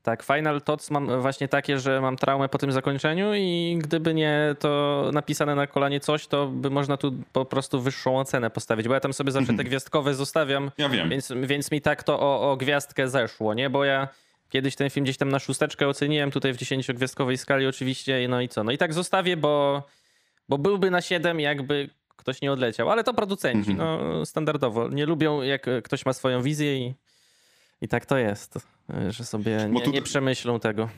Tak, Final Thoughts mam właśnie takie, że mam traumę po tym zakończeniu i gdyby nie to napisane na kolanie coś, to by można tu po prostu wyższą ocenę postawić, bo ja tam sobie zawsze te gwiazdkowe zostawiam, Ja wiem. więc, więc mi tak to o, o gwiazdkę zeszło, nie? Bo ja kiedyś ten film gdzieś tam na szósteczkę oceniłem, tutaj w dziesięciogwiazdkowej skali oczywiście, no i co? No i tak zostawię, bo, bo byłby na 7, jakby ktoś nie odleciał, ale to producenci, no standardowo. Nie lubią, jak ktoś ma swoją wizję i, i tak to jest, że sobie nie, nie przemyślą tego.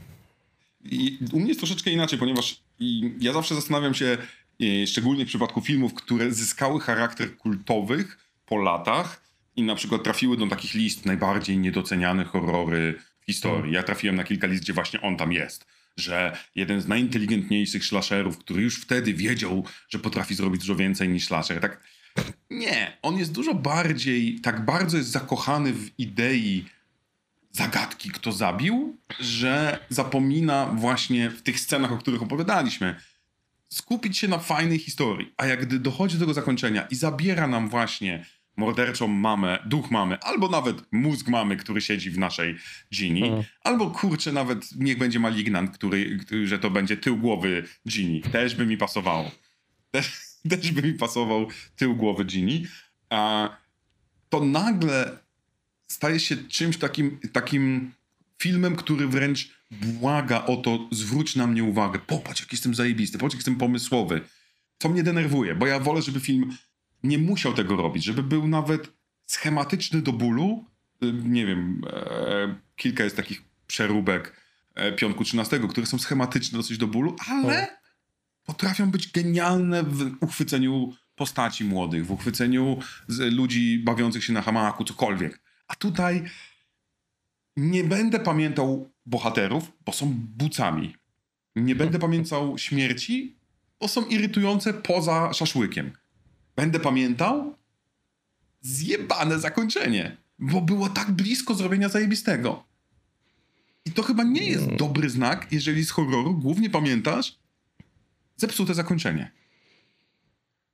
I u mnie jest troszeczkę inaczej, ponieważ ja zawsze zastanawiam się, e, szczególnie w przypadku filmów, które zyskały charakter kultowych po latach i na przykład trafiły do takich list najbardziej niedoceniane horrory w historii. Ja trafiłem na kilka list, gdzie właśnie on tam jest. Że jeden z najinteligentniejszych slasherów, który już wtedy wiedział, że potrafi zrobić dużo więcej niż slasher. Tak, nie, on jest dużo bardziej, tak bardzo jest zakochany w idei zagadki, kto zabił, że zapomina właśnie w tych scenach, o których opowiadaliśmy, skupić się na fajnej historii. A jak gdy dochodzi do tego zakończenia i zabiera nam właśnie morderczą mamę, duch mamy, albo nawet mózg mamy, który siedzi w naszej Ginny, Mhm. albo kurczę nawet niech będzie malignant, który, który, że to będzie tył głowy Ginny. Też by mi pasowało. Też, też by mi pasował tył głowy Ginny. A to nagle staje się czymś takim, takim filmem, który wręcz błaga o to, zwróć na mnie uwagę, popatrz jak jestem zajebisty, popatrz jak jestem pomysłowy. To mnie denerwuje, bo ja wolę, żeby film nie musiał tego robić, żeby był nawet schematyczny do bólu. Nie wiem, e, kilka jest takich przeróbek e, Piątku 13, które są schematyczne dosyć do bólu, ale potrafią być genialne w uchwyceniu postaci młodych, w uchwyceniu ludzi bawiących się na hamaku, cokolwiek. A tutaj nie będę pamiętał bohaterów, bo są bucami. Nie będę pamiętał śmierci, bo są irytujące poza szaszłykiem. Będę pamiętał zjebane zakończenie, bo było tak blisko zrobienia zajebistego. I to chyba nie jest dobry znak, jeżeli z horroru głównie pamiętasz zepsute zakończenie.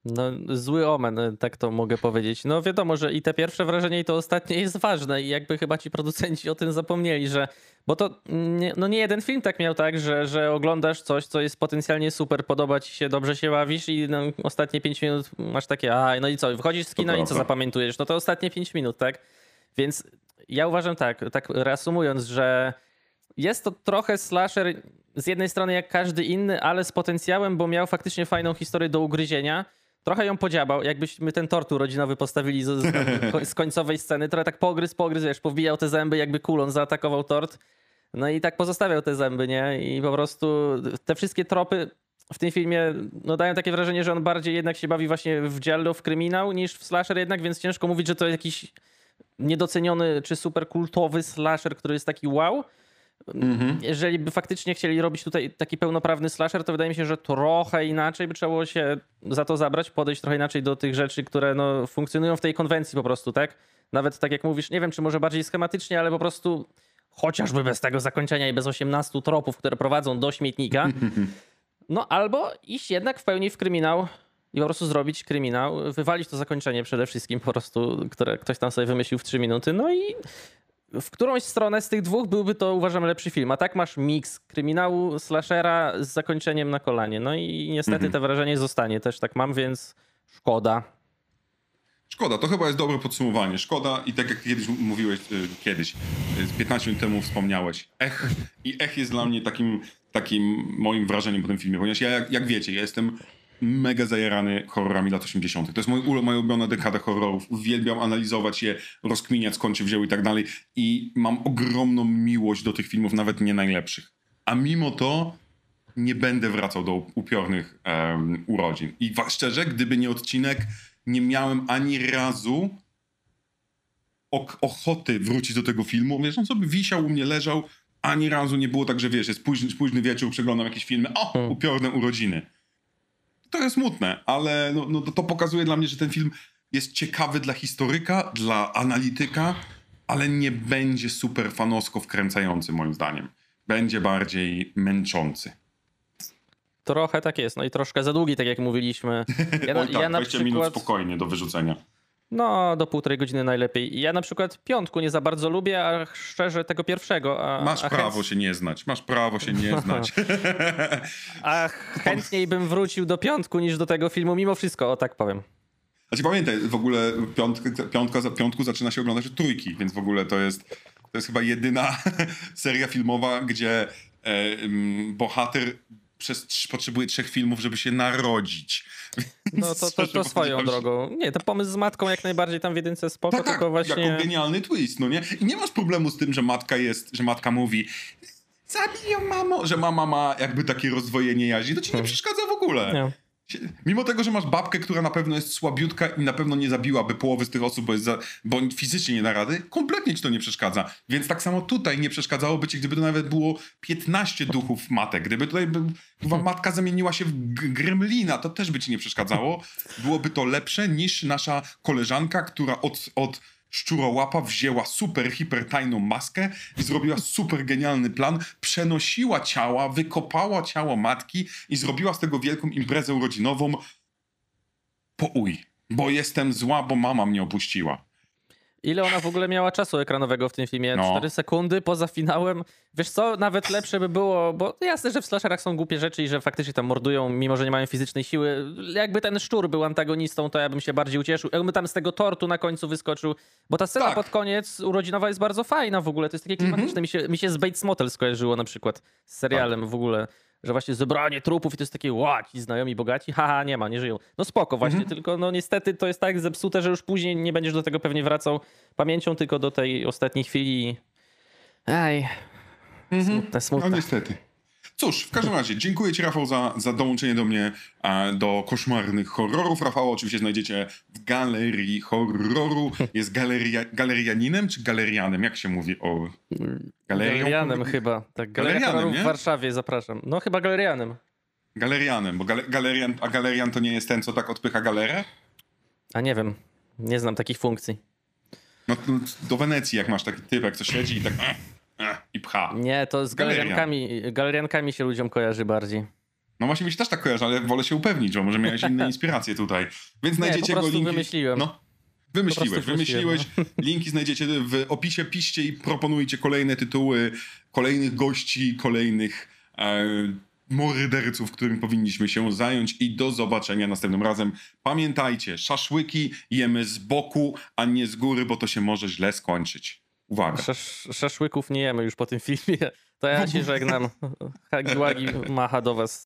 No, zły omen, tak to mogę powiedzieć. No wiadomo, że i te pierwsze wrażenie, i to ostatnie jest ważne i jakby chyba ci producenci o tym zapomnieli, że... Bo to nie, no nie jeden film tak miał tak, że, że oglądasz coś, co jest potencjalnie super, podoba ci się, dobrze się bawisz i no, ostatnie 5 minut masz takie, a no i co, wychodzisz z kina i co zapamiętujesz? No to ostatnie 5 minut, tak? Więc ja uważam tak, tak reasumując, że jest to trochę slasher z jednej strony jak każdy inny, ale z potencjałem, bo miał faktycznie fajną historię do ugryzienia. Trochę ją podziabał, jakbyśmy ten tort urodzinowy postawili z, z, końcowej sceny, trochę tak pogryz, pogryz, wiesz, powbijał te zęby, jakby kulon zaatakował tort. No i tak pozostawiał te zęby, nie? I po prostu te wszystkie tropy w tym filmie no, dają takie wrażenie, że on bardziej jednak się bawi właśnie w giallo, w kryminał niż w slasher jednak, więc ciężko mówić, że to jakiś niedoceniony czy super kultowy slasher, który jest taki wow. Jeżeli by faktycznie chcieli robić tutaj taki pełnoprawny slasher, to wydaje mi się, że trochę inaczej by trzeba było się za to zabrać, podejść trochę inaczej do tych rzeczy, które no, funkcjonują w tej konwencji po prostu, tak? Nawet tak jak mówisz, nie wiem, czy może bardziej schematycznie, ale po prostu chociażby bez tego zakończenia i bez 18 tropów, które prowadzą do śmietnika. No albo iść jednak w pełni w kryminał i po prostu zrobić kryminał, wywalić to zakończenie przede wszystkim po prostu, które ktoś tam sobie wymyślił w 3 minuty, no i w którąś stronę z tych dwóch byłby to uważam lepszy film, a tak masz miks kryminału, slashera z zakończeniem na kolanie. No i niestety to wrażenie zostanie, też tak mam, więc szkoda. Szkoda, to chyba jest dobre podsumowanie. Szkoda i tak jak kiedyś mówiłeś, y, kiedyś, y, z 15 minut temu wspomniałeś, ech. I ech jest dla mnie takim, takim moim wrażeniem po tym filmie, ponieważ ja, jak, jak wiecie, ja jestem mega zajarany horrorami lat 80. To jest ulu- moja ulubiona dekada horrorów. Uwielbiam analizować je, rozkminiać skąd się wzięły i tak dalej. I mam ogromną miłość do tych filmów, nawet nie najlepszych. A mimo to nie będę wracał do upiornych em, urodzin. I szczerze, gdyby nie odcinek, nie miałem ani razu ok- ochoty wrócić do tego filmu. Wiesz, on sobie wisiał u mnie, leżał. Ani razu nie było tak, że wiesz, jest późny, późny wieczór, przeglądam jakieś filmy. O, upiorne urodziny. To jest smutne, ale no, no, to, pokazuje dla mnie, że ten film jest ciekawy dla historyka, dla analityka, ale nie będzie super fanowsko wkręcający moim zdaniem. Będzie bardziej męczący. Trochę tak jest, no i troszkę za długi, tak jak mówiliśmy. Ja, Oj tak, ja na 20 minut przykład... spokojnie do wyrzucenia. No, do półtorej godziny najlepiej. Ja na przykład piątku nie za bardzo lubię, a szczerze tego pierwszego. A, Masz a prawo chęt- się nie znać, masz prawo się nie znać. A chętniej bym wrócił do piątku niż do tego filmu, mimo wszystko, o tak powiem. Znaczy pamiętaj, w ogóle piątka, piątka, za piątku zaczyna się oglądać od trójki, więc w ogóle to jest, to jest chyba jedyna seria filmowa, gdzie e, mm, bohater przez, trz- potrzebuje trzech filmów, żeby się narodzić. No to, to, to swoją drogą. Nie, to pomysł z matką jak najbardziej tam w jedynce spoko, Tak, tak, tylko właśnie... jako genialny twist, no nie? I nie masz problemu z tym, że matka jest, że matka mówi zabiję mamo, że mama ma jakby takie rozdwojenie jaźni, to ci nie przeszkadza w ogóle. Nie. Mimo tego, że masz babkę, która na pewno jest słabiutka i na pewno nie zabiłaby połowy z tych osób, bo, jest za, bo fizycznie nie da rady, kompletnie ci to nie przeszkadza. Więc tak samo tutaj nie przeszkadzałoby ci, gdyby to nawet było 15 duchów matek. Gdyby tutaj by, chyba matka zamieniła się w gremlina, to też by ci nie przeszkadzało. Byłoby to lepsze niż nasza koleżanka, która od, od szczurołapa wzięła super, hiper tajną maskę i zrobiła super genialny plan. Przenosiła ciała, wykopała ciało matki i zrobiła z tego wielką imprezę rodzinową. Po uj, bo jestem zła, bo mama mnie opuściła. Ile ona w ogóle miała czasu ekranowego w tym filmie? No. 4 sekundy poza finałem. Wiesz co, nawet lepsze by było, bo jasne, że w slasherach są głupie rzeczy i że faktycznie tam mordują, mimo że nie mają fizycznej siły. Jakby ten szczur był antagonistą, to ja bym się bardziej ucieszył. Jakby tam z tego tortu na końcu wyskoczył, bo ta scena Tak. pod koniec urodzinowa jest bardzo fajna w ogóle, to jest takie klimatyczne. Mi, się, mi się z Bates Motel skojarzyło na przykład z serialem w ogóle. Że właśnie zebranie trupów i to jest takie, ła, ci znajomi bogaci, haha, nie ma, nie żyją. No spoko właśnie, tylko no niestety to jest tak zepsute, że już później nie będziesz do tego pewnie wracał pamięcią, tylko do tej ostatniej chwili. Aj, smutne, No smutne. niestety. Cóż, w każdym razie, dziękuję Ci, Rafał, za, za dołączenie do mnie do koszmarnych horrorów. Rafał oczywiście znajdziecie w galerii horroru. Jest galeria, galerianinem czy galerianem? Jak się mówi o galerią? Galerianem chyba. Tak, Galeria Galerianem, w Warszawie, zapraszam. No chyba galerianem. Galerianem, bo gale, galerian, a galerian to nie jest ten, co tak odpycha galerę? A nie wiem, nie znam takich funkcji. No to do Wenecji, jak masz taki typek, co siedzi i tak eh, i pcha. Nie, to z Galerian. galeriankami, galeriankami się ludziom kojarzy bardziej. No właśnie mi się też tak kojarzy, ale wolę się upewnić, bo może miałeś inne inspiracje tutaj. Więc Nie, znajdziecie po go linki. wymyśliłem. No. Wymyśliłeś, wymyśliłeś. wymyśliłem, Linki znajdziecie w opisie, piszcie i proponujcie kolejne tytuły, kolejnych gości, kolejnych e, morderców, którym powinniśmy się zająć i do zobaczenia następnym razem. Pamiętajcie, szaszłyki jemy z boku, a nie z góry, bo to się może źle skończyć. Uwaga. Szasz, szaszłyków nie jemy już po tym filmie. To ja się żegnam. Hagi Wagi macha do was.